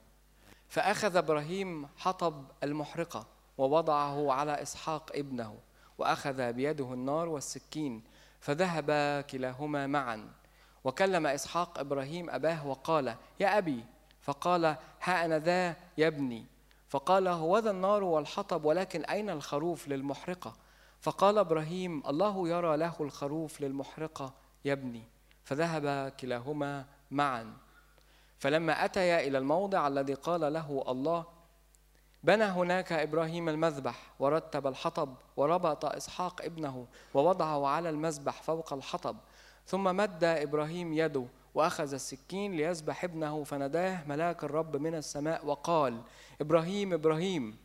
Speaker 1: فأخذ إبراهيم حطب المحرقة ووضعه على إسحاق ابنه وأخذ بيده النار والسكين فذهبا كلاهما معا. وكلم إسحاق إبراهيم أباه وقال يا أبي فقال ها أنا ذا يا ابني. فقال هو ذا النار والحطب ولكن أين الخروف للمحرقة؟ فقال إبراهيم الله يرى له الخروف للمحرقة يا ابني. فذهب كلاهما معا. فلما أتيا إلى الموضع الذي قال له الله بنى هناك إبراهيم المذبح ورتب الحطب وربط إسحاق ابنه ووضعه على المذبح فوق الحطب ثم مد إبراهيم يده وأخذ السكين ليذبح ابنه فناداه ملاك الرب من السماء وقال إبراهيم إبراهيم.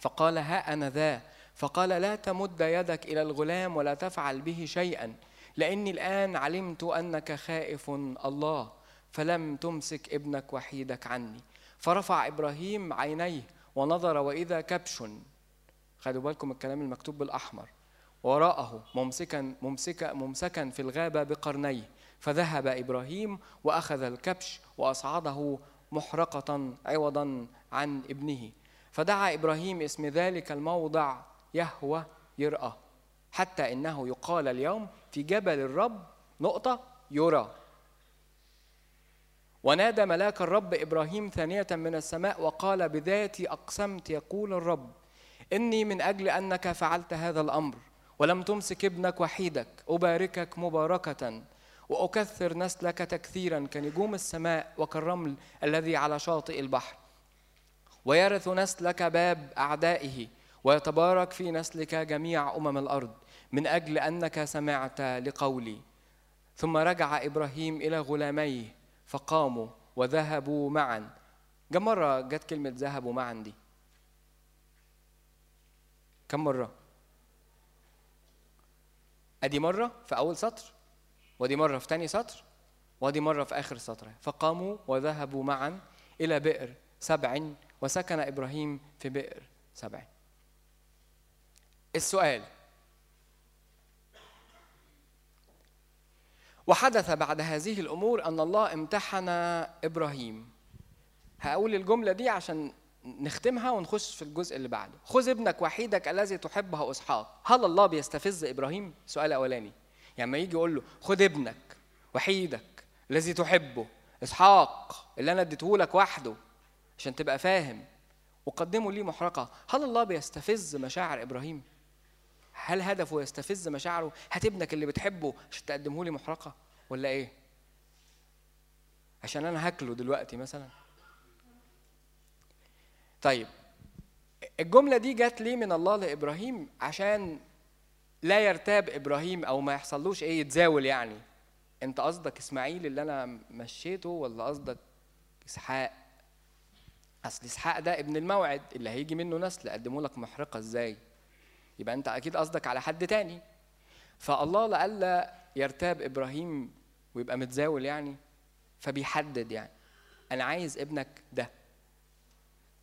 Speaker 1: فقال ها أنا ذا. فقال لا تمد يدك إلى الغلام ولا تفعل به شيئا لأني الآن علمت أنك خائف الله فلم تمسك ابنك وحيدك عني. فرفع إبراهيم عينيه ونظر وإذا كبش. خدوا بالكم الكلام المكتوب بالأحمر. وراءه ممسكا ممسكا ممسكا في الغابة بقرنيه. فذهب إبراهيم وأخذ الكبش وأصعده محرقة عوضا عن ابنه. فدعا إبراهيم اسم ذلك الموضع يهوى يرأى حتى إنه يقال اليوم في جبل الرب نقطة يرى. ونادى ملاك الرب إبراهيم ثانية من السماء وقال بذاتي أقسمت يقول الرب إني من أجل أنك فعلت هذا الأمر ولم تمسك ابنك وحيدك أباركك مباركة. وأكثر نسلك تكثيرا كنجوم السماء وكالرمل الذي على شاطئ البحر. ويرث نسلك باب أعدائه ويتبارك في نسلك جميع أمم الأرض من أجل أنك سمعت لقولي. ثم رجع إبراهيم إلى غلاميه فقاموا وذهبوا معا. كم مرة جت كلمة ذهبوا معا دي؟ كم مرة؟ أدي مرة في أول سطر؟ ودي مرة في تاني سطر ودي مرة في آخر سطر. فقاموا وذهبوا معا إلى بئر سبع وسكن إبراهيم في بئر سبع. السؤال وحدث بعد هذه الأمور أن الله امتحن إبراهيم. هقول الجملة دي عشان نختمها ونخش في الجزء اللي بعده. خذ ابنك وحيدك الذي تحبه إسحاق. هل الله بيستفز إبراهيم؟ سؤال أولاني. يعني ما يجي يقول له خذ ابنك وحيدك الذي تحبه إسحاق اللي أنا اديته لك وحده عشان تبقى فاهم وقدمه لي محرقة. هل الله بيستفز مشاعر إبراهيم؟ هل هدفه يستفز مشاعره؟ هات ابنك اللي بتحبه عشان تقدمه لي محرقة ولا إيه؟ عشان أنا هاكله دلوقتي مثلا. طيب الجملة دي جت ليه من الله لإبراهيم؟ عشان لا يرتاب إبراهيم أو ما يحصلوش إيه يتزاول يعني. أنت قصدك إسماعيل اللي أنا مشيته ولا قصدك إسحاق؟ أصل إسحاق ده ابن الموعد اللي هيجي منه نسل اقدمه لك محرقة إزاي؟ يبقى أنت أكيد قصدك على حد تاني. فالله لألا يرتاب إبراهيم ويبقى متزاول يعني فبيحدد يعني. أنا عايز ابنك ده.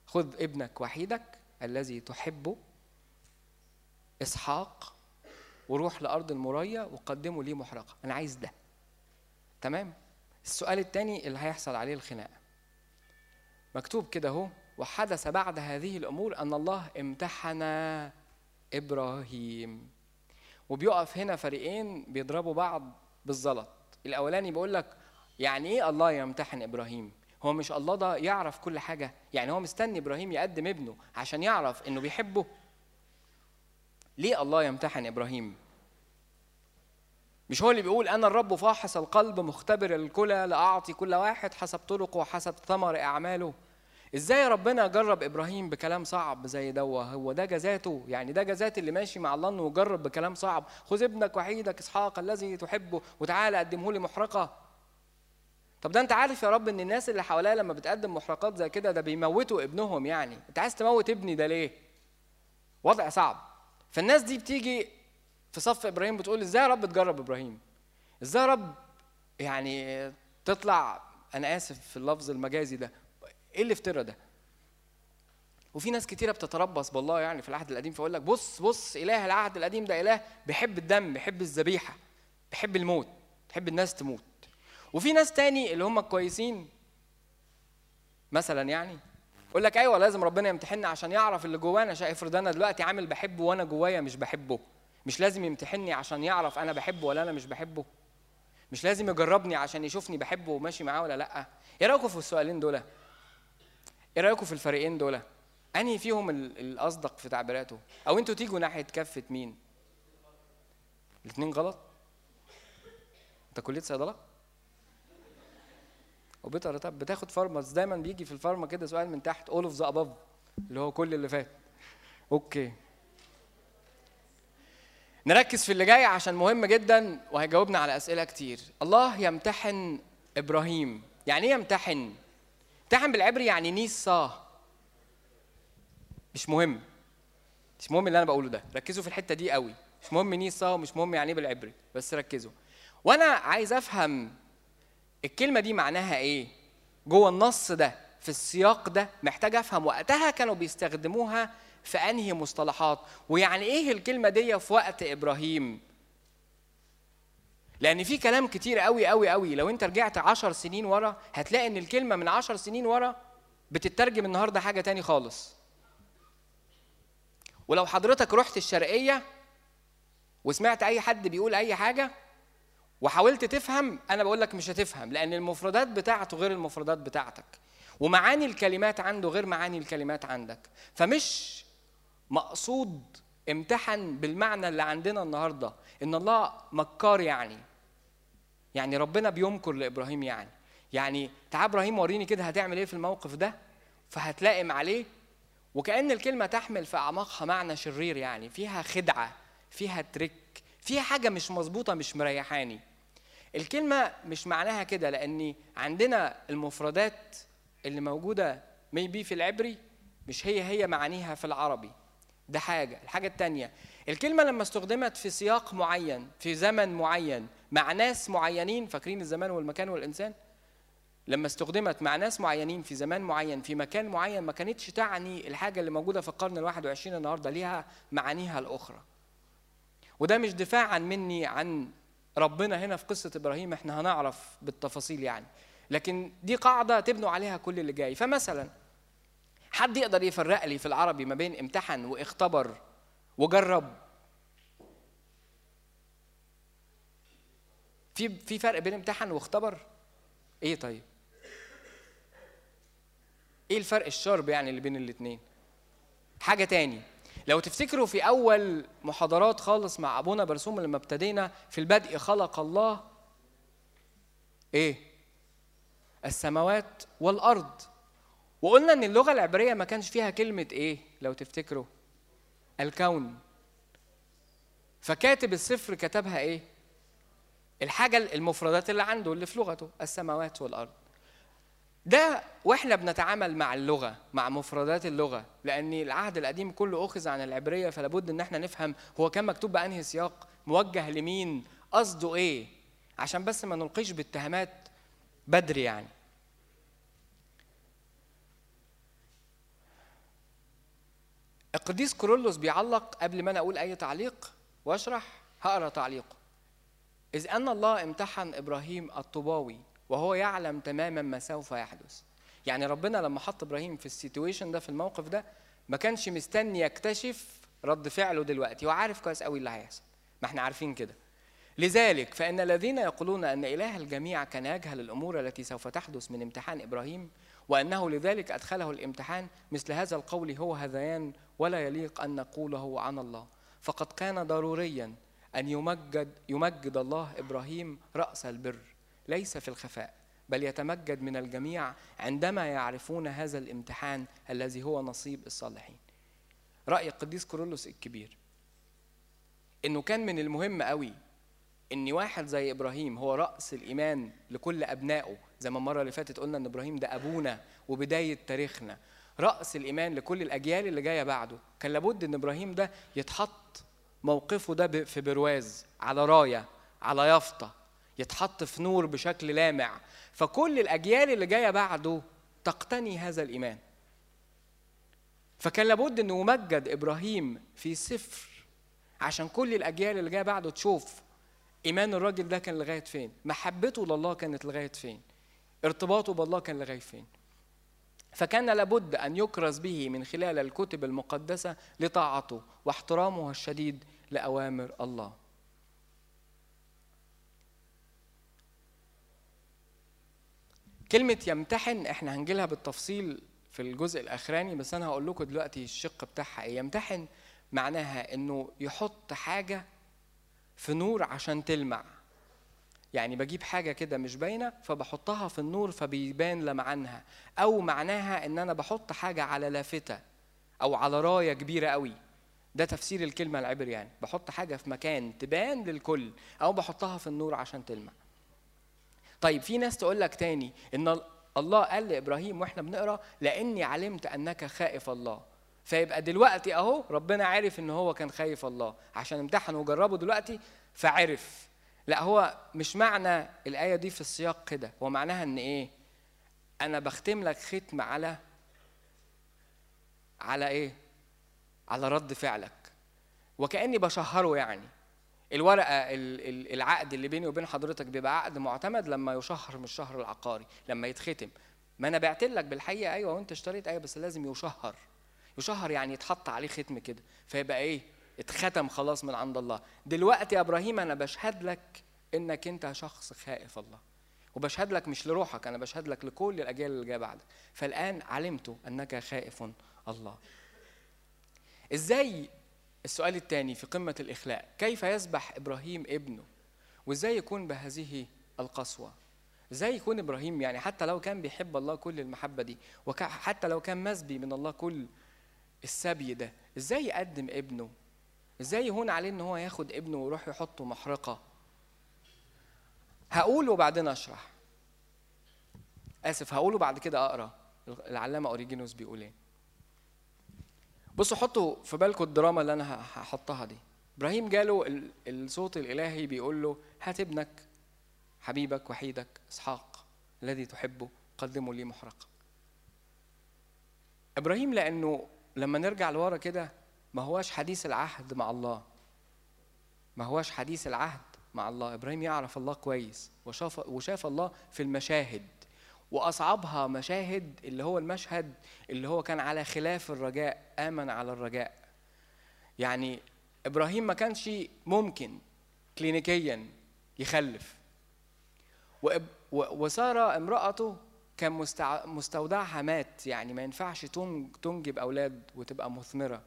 Speaker 1: خذ ابنك وحيدك الذي تحبه إسحاق وروح لأرض المريا وقدمه لي محرقة. أنا عايز ده. تمام؟ السؤال الثاني اللي هيحصل عليه الخناقة. مكتوب كده أهو وحدث بعد هذه الأمور أن الله امتحن إبراهيم. وبيقف هنا فريقين بيضربوا بعض بالزلط. الأولاني بيقول لك يعني إيه الله يمتحن إبراهيم؟ هو مش الله ده يعرف كل حاجة؟ يعني هو مستني إبراهيم يقدم ابنه عشان يعرف إنه بيحبه؟ ليه الله يمتحن إبراهيم؟ مش هو اللي بيقول أنا الرب فاحص القلب مختبر الكلى لأعطي كل واحد حسب طرقه وحسب ثمر أعماله. إزاي ربنا جرب إبراهيم بكلام صعب زي دوا هو ده جزاته؟ يعني ده جزات اللي ماشي مع الله إنه يجرب بكلام صعب. خذ ابنك وحيدك إسحاق الذي تحبه وتعالى قدمه لي محرقة. طب ده أنت عارف يا رب إن الناس اللي حواليا لما بتقدم محرقات زي كده ده بيموتوا ابنهم يعني. أنت عايز تموت ابني ده ليه؟ وضع صعب. فالناس دي بتيجي في صف إبراهيم بتقول إزاي يا رب تجرب إبراهيم؟ إزاي يا رب يعني تطلع أنا آسف في اللفظ المجازي ده إيه الافتراء ده؟ وفي ناس كتيرة بتتربص بالله يعني في العهد القديم فيقول لك بص بص إله العهد القديم ده إله بيحب الدم بيحب الذبيحة بيحب الموت بيحب الناس تموت. وفي ناس تاني اللي هم كويسين مثلا يعني يقول لك أيوه لازم ربنا يمتحننا عشان يعرف اللي جوانا افرض أنا دلوقتي عامل بحبه وأنا جوايا مش بحبه. مش لازم يمتحني عشان يعرف أنا بحبه ولا أنا مش بحبه. مش لازم يجربني عشان يشوفني بحبه وماشي معاه ولا لأ. إيه رأيكم في السؤالين دول؟ إيه رأيكم في الفريقين دول؟ أنهي فيهم الأصدق في تعبيراته؟ أو أنتوا تيجوا ناحية كفه مين؟ الاثنين غلط؟ أنت كلية صيدلة؟ وبيتر طب بتاخد pharma دايما بيجي في ال pharma كده سؤال من تحت all of the above اللي هو كل اللي فات. أوكي. نركز في اللي جاي عشان مهم جدا وهيجاوبنا على أسئلة كتير. الله يمتحن إبراهيم. يعني إيه يمتحن؟ امتحن بالعبري يعني نيسا. مش مهم. مش مهم اللي أنا بقوله ده. ركزوا في الحتة دي قوي. مش مهم نيسا ومش مهم يعني إيه بالعبري بس ركزوا. وأنا عايز أفهم الكلمة دي معناها إيه؟ جوه النص ده في السياق ده محتاج أفهم. وقتها كانوا بيستخدموها في أنهي مصطلحات؟ ويعني إيه الكلمة دي في وقت إبراهيم؟ لأن في كلام كتير قوي قوي قوي لو أنت رجعت عشر سنين ورا هتلاقي إن الكلمة من عشر سنين ورا بتترجم النهارده حاجة تاني خالص. ولو حضرتك رحت الشرقية وسمعت أي حد بيقول أي حاجة وحاولت تفهم أنا بقول لك مش هتفهم لأن المفردات بتاعته غير المفردات بتاعتك. ومعاني الكلمات عنده غير معاني الكلمات عندك. فمش مقصود امتحن بالمعنى اللي عندنا النهارده إن الله مكار يعني. يعني ربنا بيمكر لإبراهيم يعني. يعني تعال إبراهيم وريني كده هتعمل إيه في الموقف ده؟ فهتلائم عليه. وكأن الكلمة تحمل في أعماقها معنى شرير يعني. فيها خدعة فيها تريك. فيها حاجة مش مظبوطة مش مريحاني. الكلمة مش معناها كده لأن عندنا المفردات اللي موجودة ميبي في العبري مش هي هي معانيها في العربي. ده حاجة. الحاجة التانية الكلمة لما استخدمت في سياق معين في زمن معين مع ناس معينين فاكرين الزمان والمكان والإنسان؟ لما استخدمت مع ناس معينين في زمان معين في مكان معين ما كانتش تعني الحاجة اللي موجودة في القرن الواحد وعشرين النهاردة ليها معانيها الأخرى. وده مش دفاعا مني عن ربنا هنا في قصة إبراهيم إحنا هنعرف بالتفاصيل يعني. لكن دي قاعدة تبنوا عليها كل اللي جاي. فمثلا حد يقدر يفرق لي في العربي ما بين امتحن واختبر وجرب؟ في في فرق بين امتحن واختبر؟ إيه طيب؟ إيه الفرق الشارب يعني اللي بين الاتنين؟ حاجة تاني. لو تفتكروا في أول محاضرات خالص مع أبونا برسوم لما ابتدينا في البدء خلق الله إيه؟ السماوات والأرض. وقلنا إن اللغة العبرية ما كانش فيها كلمة إيه لو تفتكروا؟ الكون. فكاتب السفر كتبها إيه؟ الحاجة المفردات اللي عنده اللي في لغته السماوات والأرض. ده وإحنا بنتعامل مع اللغة مع مفردات اللغة لأن العهد القديم كله اخذ عن العبرية فلا بد إن إحنا نفهم هو كان مكتوب بأنهي سياق موجه لمين قصده إيه؟ عشان بس ما نلقيش باتهامات بدري يعني. القديس كورولوس بيعلق قبل ما أنا أقول أي تعليق وأشرح هقرأ تعليقه. إذ أن الله امتحن إبراهيم الطوباوي وهو يعلم تماما ما سوف يحدث. يعني ربنا لما حط إبراهيم في السيتويشن ده في الموقف ده ما كانش مستني يكتشف رد فعله دلوقتي. هو عارف كويس قوي اللي هيحصل. ما إحنا عارفين كده. لذلك فإن الذين يقولون أن إله الجميع كان يجهل الأمور التي سوف تحدث من امتحان إبراهيم وأنه لذلك أدخله الامتحان مثل هذا القول هو هذيان ولا يليق أن نقوله عن الله. فقد كان ضروريا أن يمجد يمجد الله إبراهيم رأس البر. ليس في الخفاء بل يتمجد من الجميع عندما يعرفون هذا الامتحان الذي هو نصيب الصالحين. رأي القديس كورولوس الكبير إنه كان من المهم قوي إن واحد زي إبراهيم هو رأس الإيمان لكل أبنائه. زي ما المرة اللي فاتت قلنا إن إبراهيم ده أبونا وبداية تاريخنا. رأس الإيمان لكل الأجيال اللي جاية بعده. كان لابد إن إبراهيم ده يتحط موقفه ده في برواز على راية على يافطة. يتحط في نور بشكل لامع. فكل الأجيال اللي جاية بعده تقتني هذا الإيمان. فكان لابد انه يمجد إبراهيم في سفر عشان كل الأجيال اللي جاية بعده تشوف إيمان الراجل ده كان لغاية فين. محبته لله كانت لغاية فين. ارتباطه بالله كان لغاية فين. فكان لابد أن يكرز به من خلال الكتب المقدسة لطاعته واحترامه الشديد لأوامر الله. كلمة يمتحن إحنا هنجيلها بالتفصيل في الجزء الأخراني بس أنا هقول لكم دلوقتي الشق بتاعها إيه. يمتحن معناها إنه يحط حاجة في نور عشان تلمع. يعني بجيب حاجة كده مش باينة فبحطها في النور فبيبان لمعانها أو معناها إن أنا بحط حاجة على لافتة أو على راية كبيرة قوي. ده تفسير الكلمة العبر يعني. بحط حاجة في مكان تبان للكل أو بحطها في النور عشان تلمع. طيب في ناس تقول لك تاني إن الله قال لإبراهيم وإحنا بنقرأ لأني علمت أنك خائف الله. فيبقى دلوقتي أهو ربنا عارف إن هو كان خايف الله. عشان امتحن وجربه دلوقتي فعرف. لا هو مش معنى الآية دي في السياق كده. هو معناها إن إيه؟ أنا بختم لك ختم على على إيه؟ على رد فعلك. وكأني بشهره يعني. الورقة العقد اللي بيني وبين حضرتك بيبقى عقد معتمد لما يشهر من الشهر العقاري لما يتختم. ما أنا بعت لك بالحقيقة أيوه وأنت اشتريت أيوه بس لازم يشهر. يشهر يعني يتحط عليه ختم كده فيبقى إيه؟ اتختم خلاص من عند الله. دلوقتي يا إبراهيم أنا بشهد لك إنك أنت شخص خائف الله. وبشهد لك مش لروحك أنا بشهد لك لكل الأجيال اللي جاية بعدك. فالآن علمت أنك خائف الله. إزاي السؤال الثاني في قمة الاخلاء كيف يسبح إبراهيم ابنه؟ وإزاي يكون بهذه القسوة؟ إزاي يكون إبراهيم يعني حتى لو كان بيحب الله كل المحبة دي وحتى لو كان مسبي من الله كل السبي ده إزاي يقدم ابنه؟ إزاي يهون عليه إن هو ياخد ابنه ويروح يحطه محرقة؟ هقول وبعدين أشرح. آسف هقول وبعد كده أقرأ العلامة أوريجينوس بيقول إيه؟ بصوا حطوا في بالكم الدراما اللي أنا هحطها دي. إبراهيم جاله الصوت الإلهي بيقول له هات ابنك حبيبك وحيدك إسحاق الذي تحبه قدمه لي محرقه إبراهيم لأنه لما نرجع لورا كده ما هواش حديث العهد مع الله. ما هواش حديث العهد مع الله. إبراهيم يعرف الله كويس وشاف وشاف الله في المشاهد. وأصعبها مشاهد اللي هو المشهد اللي هو كان على خلاف الرجاء آمن على الرجاء. يعني إبراهيم ما كانش ممكن كلينيكيا يخلف. وسارة امرأته كان مستودعها مات. يعني ما ينفعش تنجب أولاد وتبقى مثمرة.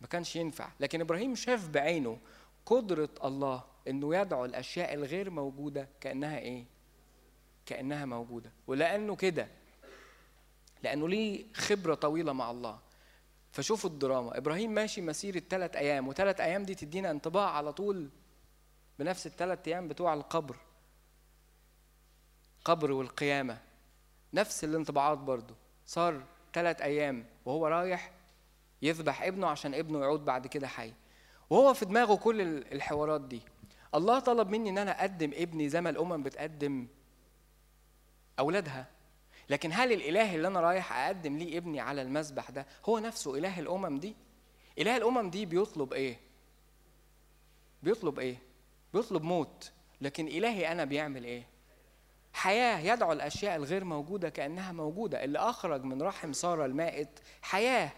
Speaker 1: ما كانش ينفع. لكن إبراهيم شاف بعينه قدرة الله إنه يدعو الأشياء الغير موجودة كأنها إيه؟ كأنها موجودة. ولأنه كده. لأنه ليه خبرة طويلة مع الله. فشوفوا الدراما. إبراهيم ماشي مسيرة ثلاث أيام وثلاث أيام دي تدينا انطباع على طول بنفس الثلاث أيام بتوع القبر. قبر والقيامة. نفس الانطباعات برضو. صار ثلاث أيام وهو رايح يذبح ابنه عشان ابنه يعود بعد كده حي. وهو في دماغه كل الحوارات دي. الله طلب مني إن أنا أقدم ابني زي ما الأمم بتقدم أولادها. لكن هل الإله اللي أنا رايح أقدم ليه ابني على المذبح ده هو نفسه إله الأمم دي؟ إله الأمم دي بيطلب إيه؟ بيطلب إيه؟ بيطلب موت. لكن إلهي أنا بيعمل إيه؟ حياة يدعو الأشياء الغير موجودة كأنها موجودة. اللي أخرج من رحم سارة المائت حياة.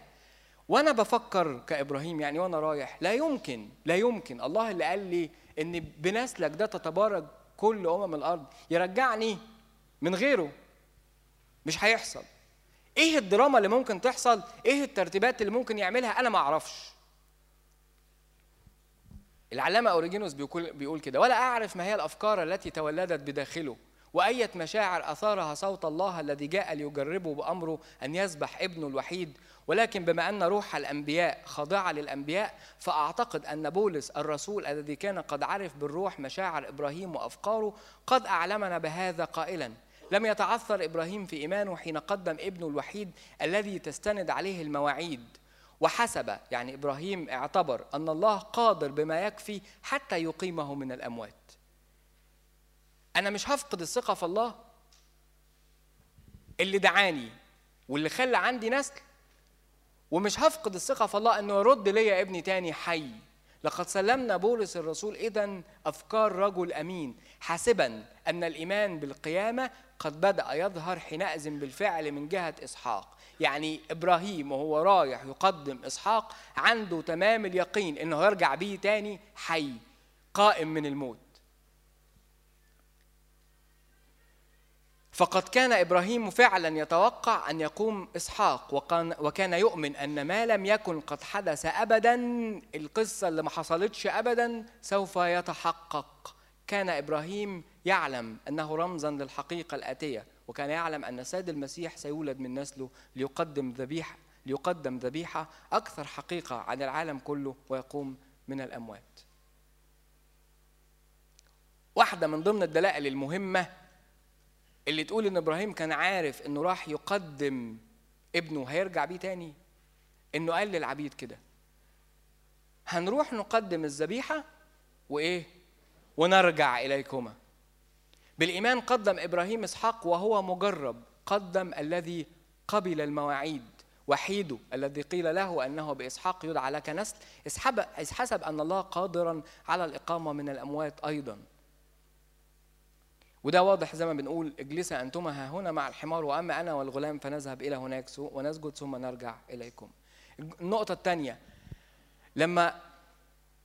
Speaker 1: وأنا بفكر كإبراهيم يعني وأنا رايح لا يمكن لا يمكن. الله اللي قال لي إن بنسلك ده تتبارك كل أمم الأرض. يرجعني من غيره. مش هيحصل. إيه الدراما اللي ممكن تحصل؟ إيه الترتيبات اللي ممكن يعملها؟ أنا ما أعرفش. العلامة أوريجينوس بيقول, بيقول كده ولا أعرف ما هي الأفكار التي تولدت بداخله وأية مشاعر أثارها صوت الله الذي جاء ليجربه بأمره أن يذبح ابنه الوحيد. ولكن بما أن روح الأنبياء خاضعة للأنبياء فأعتقد أن بولس الرسول الذي كان قد عرف بالروح مشاعر إبراهيم وأفكاره قد أعلمنا بهذا قائلا. لم يتعثر إبراهيم في إيمانه حين قدم ابنه الوحيد الذي تستند عليه المواعيد. وحسب يعني إبراهيم اعتبر أن الله قادر بما يكفي حتى يقيمه من الأموات. أنا مش هفقد الثقة في الله؟ اللي دعاني واللي خلى عندي نسل؟ ومش هفقد الثقة في الله أنه يرد ليا ابني تاني حي؟ لقد سلمنا بولس الرسول إذا أفكار رجل أمين حاسبا أن الإيمان بالقيامة قد بدأ يظهر حينئذ بالفعل من جهة إسحاق. يعني إبراهيم وهو رايح يقدم إسحاق عنده تمام اليقين أنه يرجع بيه تاني حي قائم من الموت. فقد كان إبراهيم فعلا يتوقع أن يقوم إسحاق وكان وكان يؤمن أن ما لم يكن قد حدث ابدا القصة اللي ما حصلتش ابدا سوف يتحقق. كان إبراهيم يعلم أنه رمزا للحقيقة الآتية وكان يعلم أن سيد المسيح سيولد من نسله ليقدم ذبيحه ليقدم ذبيحة أكثر حقيقة عن العالم كله ويقوم من الأموات. واحدة من ضمن الدلائل المهمة اللي تقول إن إبراهيم كان عارف إنه راح يقدم ابنه هيرجع بيه تاني؟ إنه قال للعبيد كده هنروح نقدم الذبيحة وإيه؟ ونرجع إليكما. بالإيمان قدم إبراهيم إسحاق وهو مجرب قدم الذي قبل المواعيد وحيده الذي قيل له أنه بإسحاق يدعى لك نسل. حسب أن الله قادرا على الإقامة من الأموات أيضا. وده واضح زي ما بنقول اجلسا أنتما ها هنا مع الحمار وأما أنا والغلام فنذهب إلى هناك ونسجد ثم نرجع إليكم. النقطة الثانية لما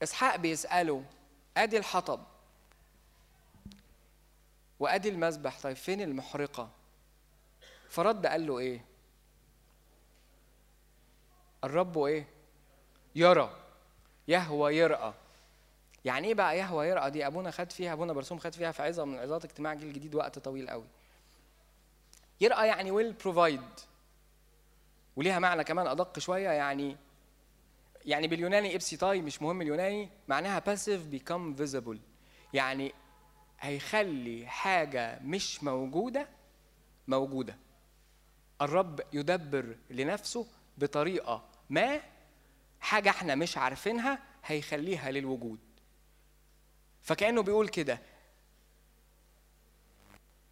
Speaker 1: إسحاق بيسأله أدي الحطب. وأدي المذبح طيب فين المحرقة؟ فرد قال له إيه؟ الرب إيه؟ يرى. يهوى يرأى. يعني إيه بقى يهوه يرأه؟ دي أبونا خد فيها أبونا برسوم خد فيها في عظة من عظات اجتماع جيل جديد وقت طويل قوي. يرأه يعني will provide وليها معنى كمان أدق شوية يعني يعني باليوناني ابسيتاي مش مهم اليوناني معناها passive become visible يعني هيخلي حاجة مش موجودة موجودة. الرب يدبر لنفسه بطريقة ما حاجة إحنا مش عارفينها هيخليها للوجود. فكأنه بيقول كده.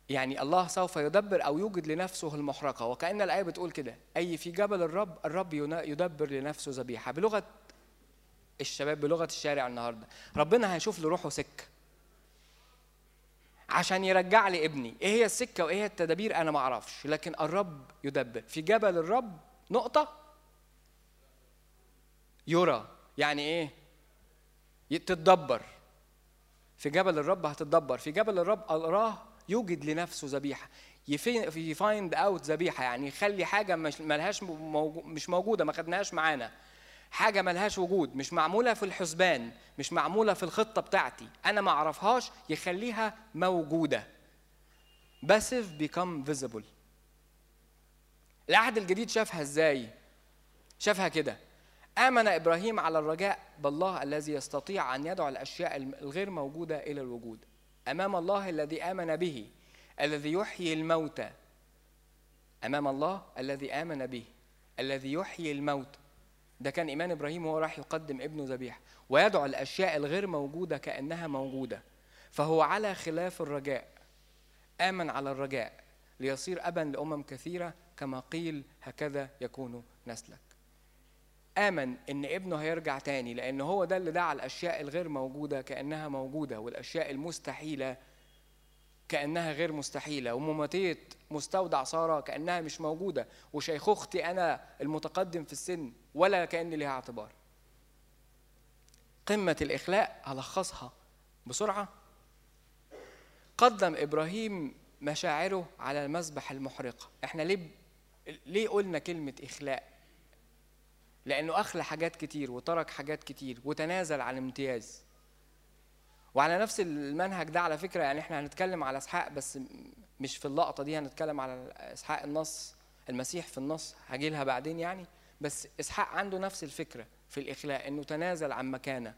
Speaker 1: يعني الله سوف يدبر أو يوجد لنفسه المحرقة. وكأن الآية بتقول كده. أي في جبل الرب الرب يدبر لنفسه ذبيحة. بلغة الشباب بلغة الشارع النهارده. ربنا هيشوف لروحه سكة. عشان يرجع لي ابني. إيه هي السكة وإيه هي التدابير؟ أنا ما أعرفش. لكن الرب يدبر. في جبل الرب نقطة يرى. يعني إيه؟ تتدبر. في جبل الرب هتتدبر. في جبل الرب أراه يوجد لنفسه ذبيحة. ي find out ذبيحة. يعني يخلي حاجة مش ملهاش موجو مش موجودة. ما خدناهاش معانا. حاجة ملهاش وجود مش معمولة في الحسبان مش معمولة في الخطة بتاعتي. أنا ما أعرفهاش يخليها موجودة. passive become visible العهد الجديد شافها إزاي؟ شافها كده. آمن إبراهيم على الرجاء بالله الذي يستطيع أن يدعو الأشياء الغير موجودة إلى الوجود. أمام الله الذي آمن به الذي يحيي الموتى. أمام الله الذي آمن به الذي يحيي الموتى. ده كان إيمان إبراهيم وهو راح يقدم ابنه ذبيحة ويدعو الأشياء الغير موجودة كأنها موجودة فهو على خلاف الرجاء آمن على الرجاء ليصير أبا لأمم كثيرة كما قيل هكذا يكون نسلك. آمن إن ابنه هيرجع تاني لأن هو ده اللي دعا الأشياء الغير موجودة كأنها موجودة والأشياء المستحيلة كأنها غير مستحيلة ومماتية مستودع سارة كأنها مش موجودة وشيخوختي أنا المتقدم في السن ولا كأن لها اعتبار. قمة الإخلاء ألخصها بسرعة. قدم إبراهيم مشاعره على المذبح المحرقة إحنا ليه ليه قلنا كلمة إخلاء؟ لأنه أخلى حاجات كتير وترك حاجات كتير وتنازل عن امتياز. وعلى نفس المنهج ده على فكرة يعني إحنا هنتكلم على إسحاق بس مش في اللقطة دي هنتكلم على إسحاق النص المسيح في النص. هاجي لها بعدين يعني. بس إسحاق عنده نفس الفكرة في الاخلاء إنه تنازل عن مكانة.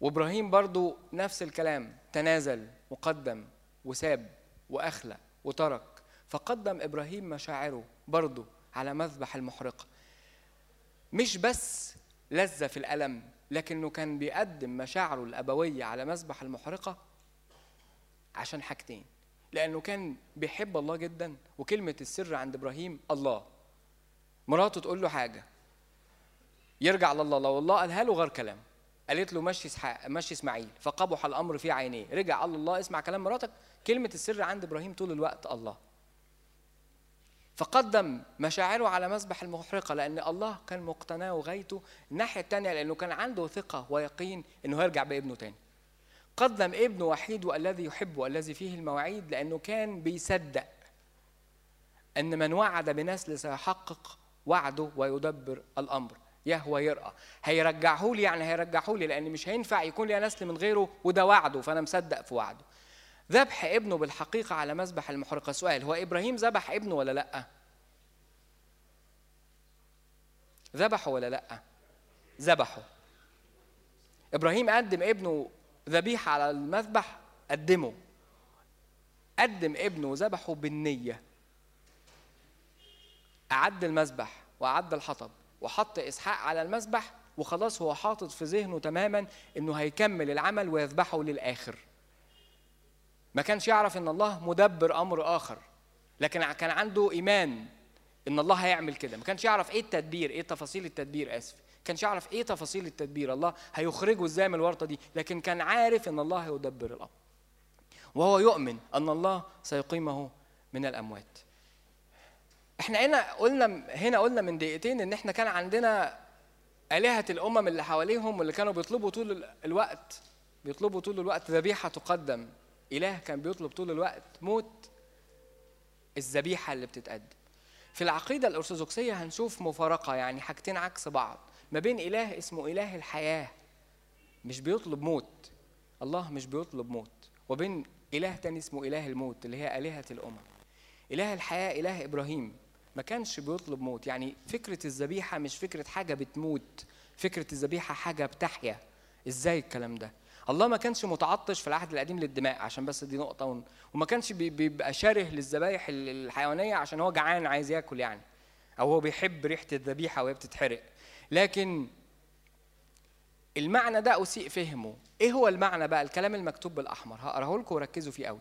Speaker 1: وإبراهيم برضو نفس الكلام تنازل وقدم وساب واخلى وترك. فقدم إبراهيم مشاعره برضه على مذبح المحرقة. مش بس لذة في الألم لكنه كان بيقدم مشاعره الأبوية على مذبح المحرقة عشان حاجتين. لأنه كان بيحب الله جدا وكلمة السر عند إبراهيم الله. مراته تقول له حاجة. يرجع لله لو الله قالها له غير كلام. قالت له مشي اسحاق مشي إسماعيل. فقبح الأمر في عينيه. رجع قال الله اسمع كلام مراتك. كلمة السر عند إبراهيم طول الوقت الله. فقدم مشاعره على مذبح المحرقة لأن الله كان مقتناه وغايته الناحية الثانية لأنه كان عنده ثقة ويقين أنه هيرجع بابنه تاني. قدم ابنه وحيده الذي يحبه الذي فيه المواعيد لأنه كان بيصدق أن من وعد بنسل سيحقق وعده ويدبر الأمر. يهوى يرأى. هيرجعه لي يعني هيرجعه لي لأن مش هينفع يكون لي نسل من غيره وده وعده فأنا مصدق في وعده. ذبح ابنه بالحقيقة على مذبح المحرقة. سؤال هو إبراهيم ذبح ابنه ولا لأ؟ ذبحه ولا لأ؟ ذبحه. إبراهيم قدم ابنه ذبيحة على المذبح قدمه. قدم ابنه وذبحه بالنية. أعد المذبح وأعد الحطب وحط إسحاق على المذبح وخلاص هو حاطط في ذهنه تماما إنه هيكمل العمل ويذبحه للآخر. ما كانش يعرف إن الله مدبر أمر آخر لكن كان عنده إيمان إن الله هيعمل كده. ما كانش يعرف إيه التدبير إيه تفاصيل التدبير آسف. كانش يعرف إيه تفاصيل التدبير. الله هيخرجه إزاي من الورطة دي؟ لكن كان عارف إن الله هيدبر الأمر. وهو يؤمن أن الله سيقيمه من الأموات. إحنا هنا قلنا هنا قلنا من دقيقتين إن إحنا كان عندنا آلهة الأمم اللي حواليهم واللي كانوا بيطلبوا طول الوقت بيطلبوا طول الوقت. ذبيحة تقدم. إله كان بيطلب طول الوقت. موت الذبيحة اللي بتتقدم. في العقيدة الأرثوذكسية هنشوف مفارقة يعني حاجتين عكس بعض. ما بين إله اسمه إله الحياة مش بيطلب موت. الله مش بيطلب موت. وبين إله تاني اسمه إله الموت اللي هي آلهة الأمم. إله الحياة إله إبراهيم. ما كانش بيطلب موت. يعني فكرة الذبيحة مش فكرة حاجة بتموت فكرة الذبيحة حاجة بتحيا. إزاي الكلام ده؟ الله ما كانش متعطش في العهد القديم للدماء عشان بس دي نقطة وما كانش بيبقى شره للذبايح الحيوانية عشان هو جعان عايز ياكل يعني. أو هو بيحب ريحة الذبيحة وهي بتتحرق. لكن المعنى ده أسيء فهمه. إيه هو المعنى بقى؟ الكلام المكتوب بالأحمر. هقراه لكم وركزوا فيه قوي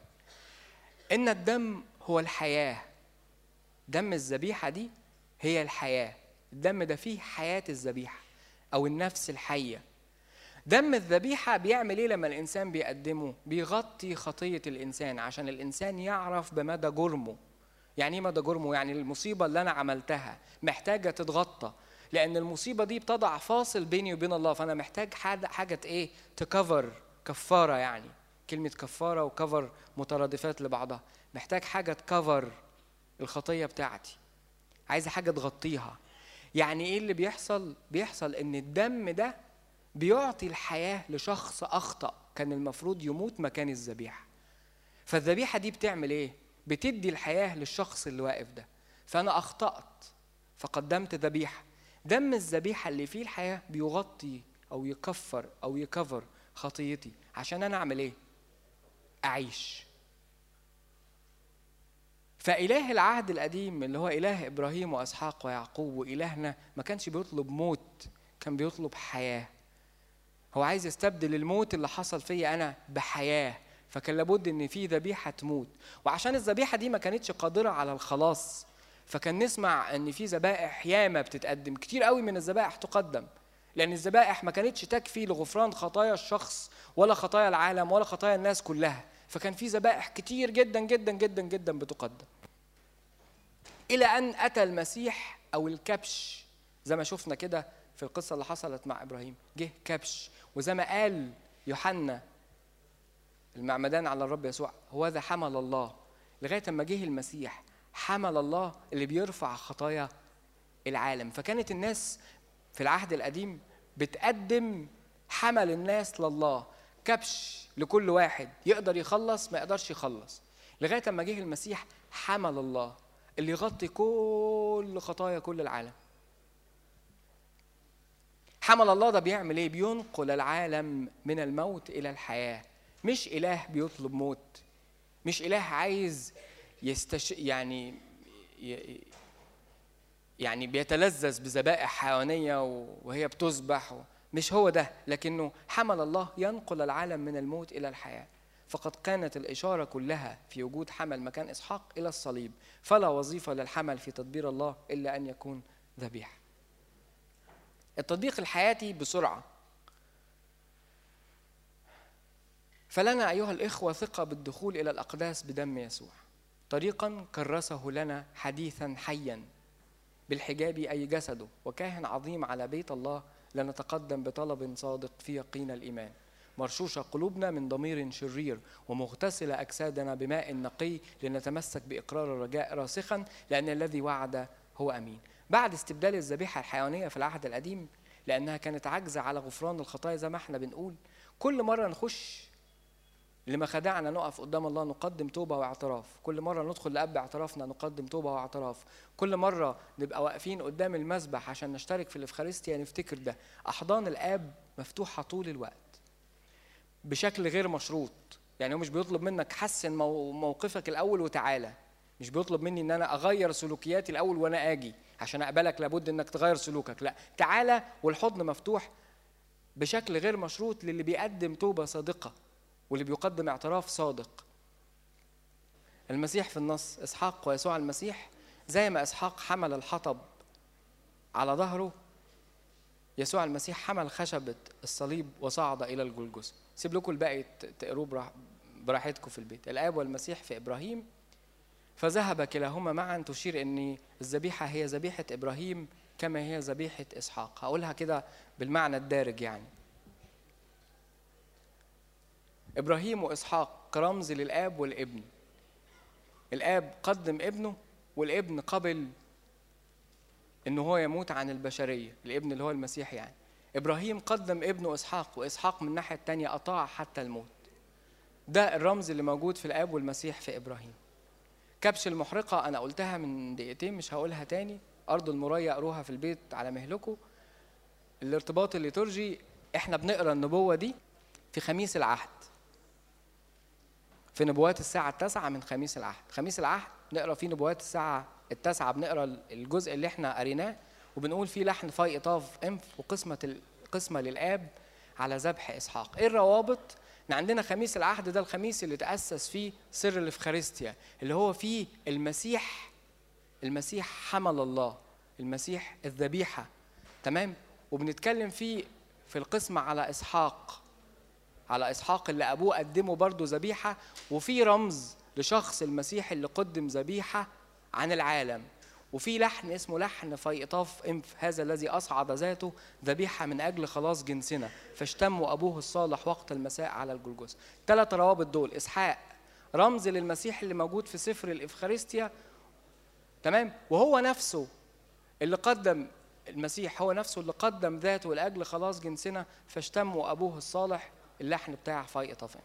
Speaker 1: إن الدم هو الحياة. دم الذبيحة دي هي الحياة. الدم ده فيه حياة الذبيحة أو النفس الحية. دم الذبيحة بيعمل إيه لما الإنسان بيقدمه؟ بيغطي خطية الإنسان عشان الإنسان يعرف بمدى جرمه. يعني إيه مدى جرمه؟ يعني المصيبة اللي أنا عملتها محتاجة تتغطى. لأن المصيبة دي بتضع فاصل بيني وبين الله فأنا محتاج حاجة إيه؟ تكفر كفارة يعني. كلمة كفارة وكفر مترادفات لبعضها. محتاج حاجة تكفر الخطية بتاعتي. عايزة حاجة تغطيها. يعني إيه اللي بيحصل؟ بيحصل إن الدم ده بيعطي الحياة لشخص أخطأ كان المفروض يموت مكان الذبيحة. فالذبيحة دي بتعمل إيه؟ بتدي الحياة للشخص اللي واقف ده. فأنا أخطأت فقدمت ذبيحة. دم الذبيحة اللي فيه الحياة بيغطي أو يكفر أو يكفر خطيتي. عشان أنا أعمل إيه؟ أعيش. فإله العهد القديم اللي هو إله إبراهيم وإسحاق ويعقوب وإلهنا ما كانش بيطلب موت كان بيطلب حياة. هو عايز يستبدل الموت اللي حصل فيا أنا بحياة فكان لابد إن في ذبيحة تموت. وعشان الذبيحة دي ما كانتش قادرة على الخلاص فكان نسمع إن في ذبائح ياما بتتقدم كتير قوي من الذبائح تقدم. لأن الذبائح ما كانتش تكفي لغفران خطايا الشخص ولا خطايا العالم ولا خطايا الناس كلها. فكان في ذبائح كتير جدا جدا جدا جدا بتقدم. إلى أن أتى المسيح أو الكبش زي ما شفنا كده في القصة اللي حصلت مع إبراهيم. جه كبش وزي ما قال يوحنا المعمدان على الرب يسوع هو ذا حمل الله. لغاية أما جه المسيح حمل الله اللي بيرفع خطايا العالم. فكانت الناس في العهد القديم بتقدم حمل الناس لله. كبش لكل واحد يقدر يخلص ما يقدرش يخلص. لغاية أما جه المسيح حمل الله اللي يغطي كل خطايا كل العالم. حمل الله ده بيعمل إيه؟ بينقل العالم من الموت إلى الحياة. مش إله بيطلب موت. مش إله عايز يستش يعني يعني بيتلذذ بذبائح حيوانية وهي بتذبح مش هو ده لكنه حمل الله ينقل العالم من الموت إلى الحياة. فقد كانت الإشارة كلها في وجود حمل مكان إسحاق إلى الصليب. فلا وظيفة للحمل في تدبير الله إلا أن يكون ذبيحة. التطبيق الحياتي بسرعة. فلنا أيها الإخوة ثقة بالدخول إلى الأقداس بدم يسوع. طريقا كرسه لنا حديثا حيا بالحجاب أي جسده. وكاهن عظيم على بيت الله لنتقدم بطلب صادق في يقين الإيمان. مرشوشة قلوبنا من ضمير شرير ومغتسلة أجسادنا بماء نقي لنتمسك بإقرار الرجاء راسخا لأن الذي وعد هو أمين. بعد استبدال الذبيحة الحيوانية في العهد القديم لأنها كانت عاجزة على غفران الخطايا زي ما إحنا بنقول كل مرة نخش لما خدعنا نقف قدام الله نقدم توبة واعتراف. كل مرة ندخل لأب اعترافنا نقدم توبة واعتراف. كل مرة نبقى واقفين قدام المسبح عشان نشترك في الإفخارستيا نفتكر ده. أحضان الآب مفتوحة طول الوقت. بشكل غير مشروط. يعني هو مش بيطلب منك حسن مو- موقفك الأول وتعالى. مش بيطلب مني إن أنا أغير سلوكياتي الأول وأنا آجي عشان أقبلك لابد إنك تغير سلوكك. لا. تعالى والحضن مفتوح بشكل غير مشروط للي بيقدم توبة صادقة. واللي بيقدم اعتراف صادق. المسيح في النص إسحاق ويسوع المسيح زي ما إسحاق حمل الحطب على ظهره يسوع المسيح حمل خشبة الصليب وصعد إلى الجلجثة سيب لكم الباقي تقروه براح- براحتكم في البيت. الآب والمسيح في إبراهيم فذهب كلاهما معا تشير أن الذبيحة هي ذبيحة إبراهيم كما هي ذبيحة إسحاق. هقولها كده بالمعنى الدارج يعني. إبراهيم وإسحاق رمز للآب والابن. الآب قدم ابنه والابن قبل إن هو يموت عن البشرية الابن اللي هو المسيح يعني. إبراهيم قدم ابنه إسحاق وإسحاق من الناحية الثانية أطاع حتى الموت. ده الرمز اللي موجود في الآب والمسيح في إبراهيم. كبش المحرقة أنا قلتها من دقيقتين مش هقولها تاني. أرض المريا قروها في البيت على مهلكم الارتباط الليتورجي إحنا بنقرأ النبوة دي في خميس العهد. في نبوات الساعة التاسعة من خميس العهد. خميس العهد نقرأ فيه نبوات الساعة التاسعة بنقرأ الجزء اللي إحنا قريناه وبنقول فيه لحن فاي إيطاف إنف وقسمة القسمة للآب على ذبح إسحاق. إيه الروابط؟ إن عندنا خميس العهد ده الخميس اللي تأسس فيه سر الإفخارستيا اللي هو فيه المسيح المسيح حمل الله المسيح الذبيحة. تمام؟ وبنتكلم فيه في القسمة على إسحاق. على إسحاق اللي أبوه قدمه برضه ذبيحة وفي رمز لشخص المسيح اللي قدم ذبيحة عن العالم. وفي لحن اسمه لحن فيطاف إنف هذا الذي أصعد ذاته ذبيحة من أجل خلاص جنسنا فاشتم أبوه الصالح وقت المساء على الجلجث. ثلاث روابط دول إسحاق رمز للمسيح اللي موجود في سفر الإفخارستيا تمام؟ وهو نفسه اللي قدم المسيح هو نفسه اللي قدم ذاته لأجل خلاص جنسنا فاشتم أبوه الصالح اللحن بتاع فايق طفم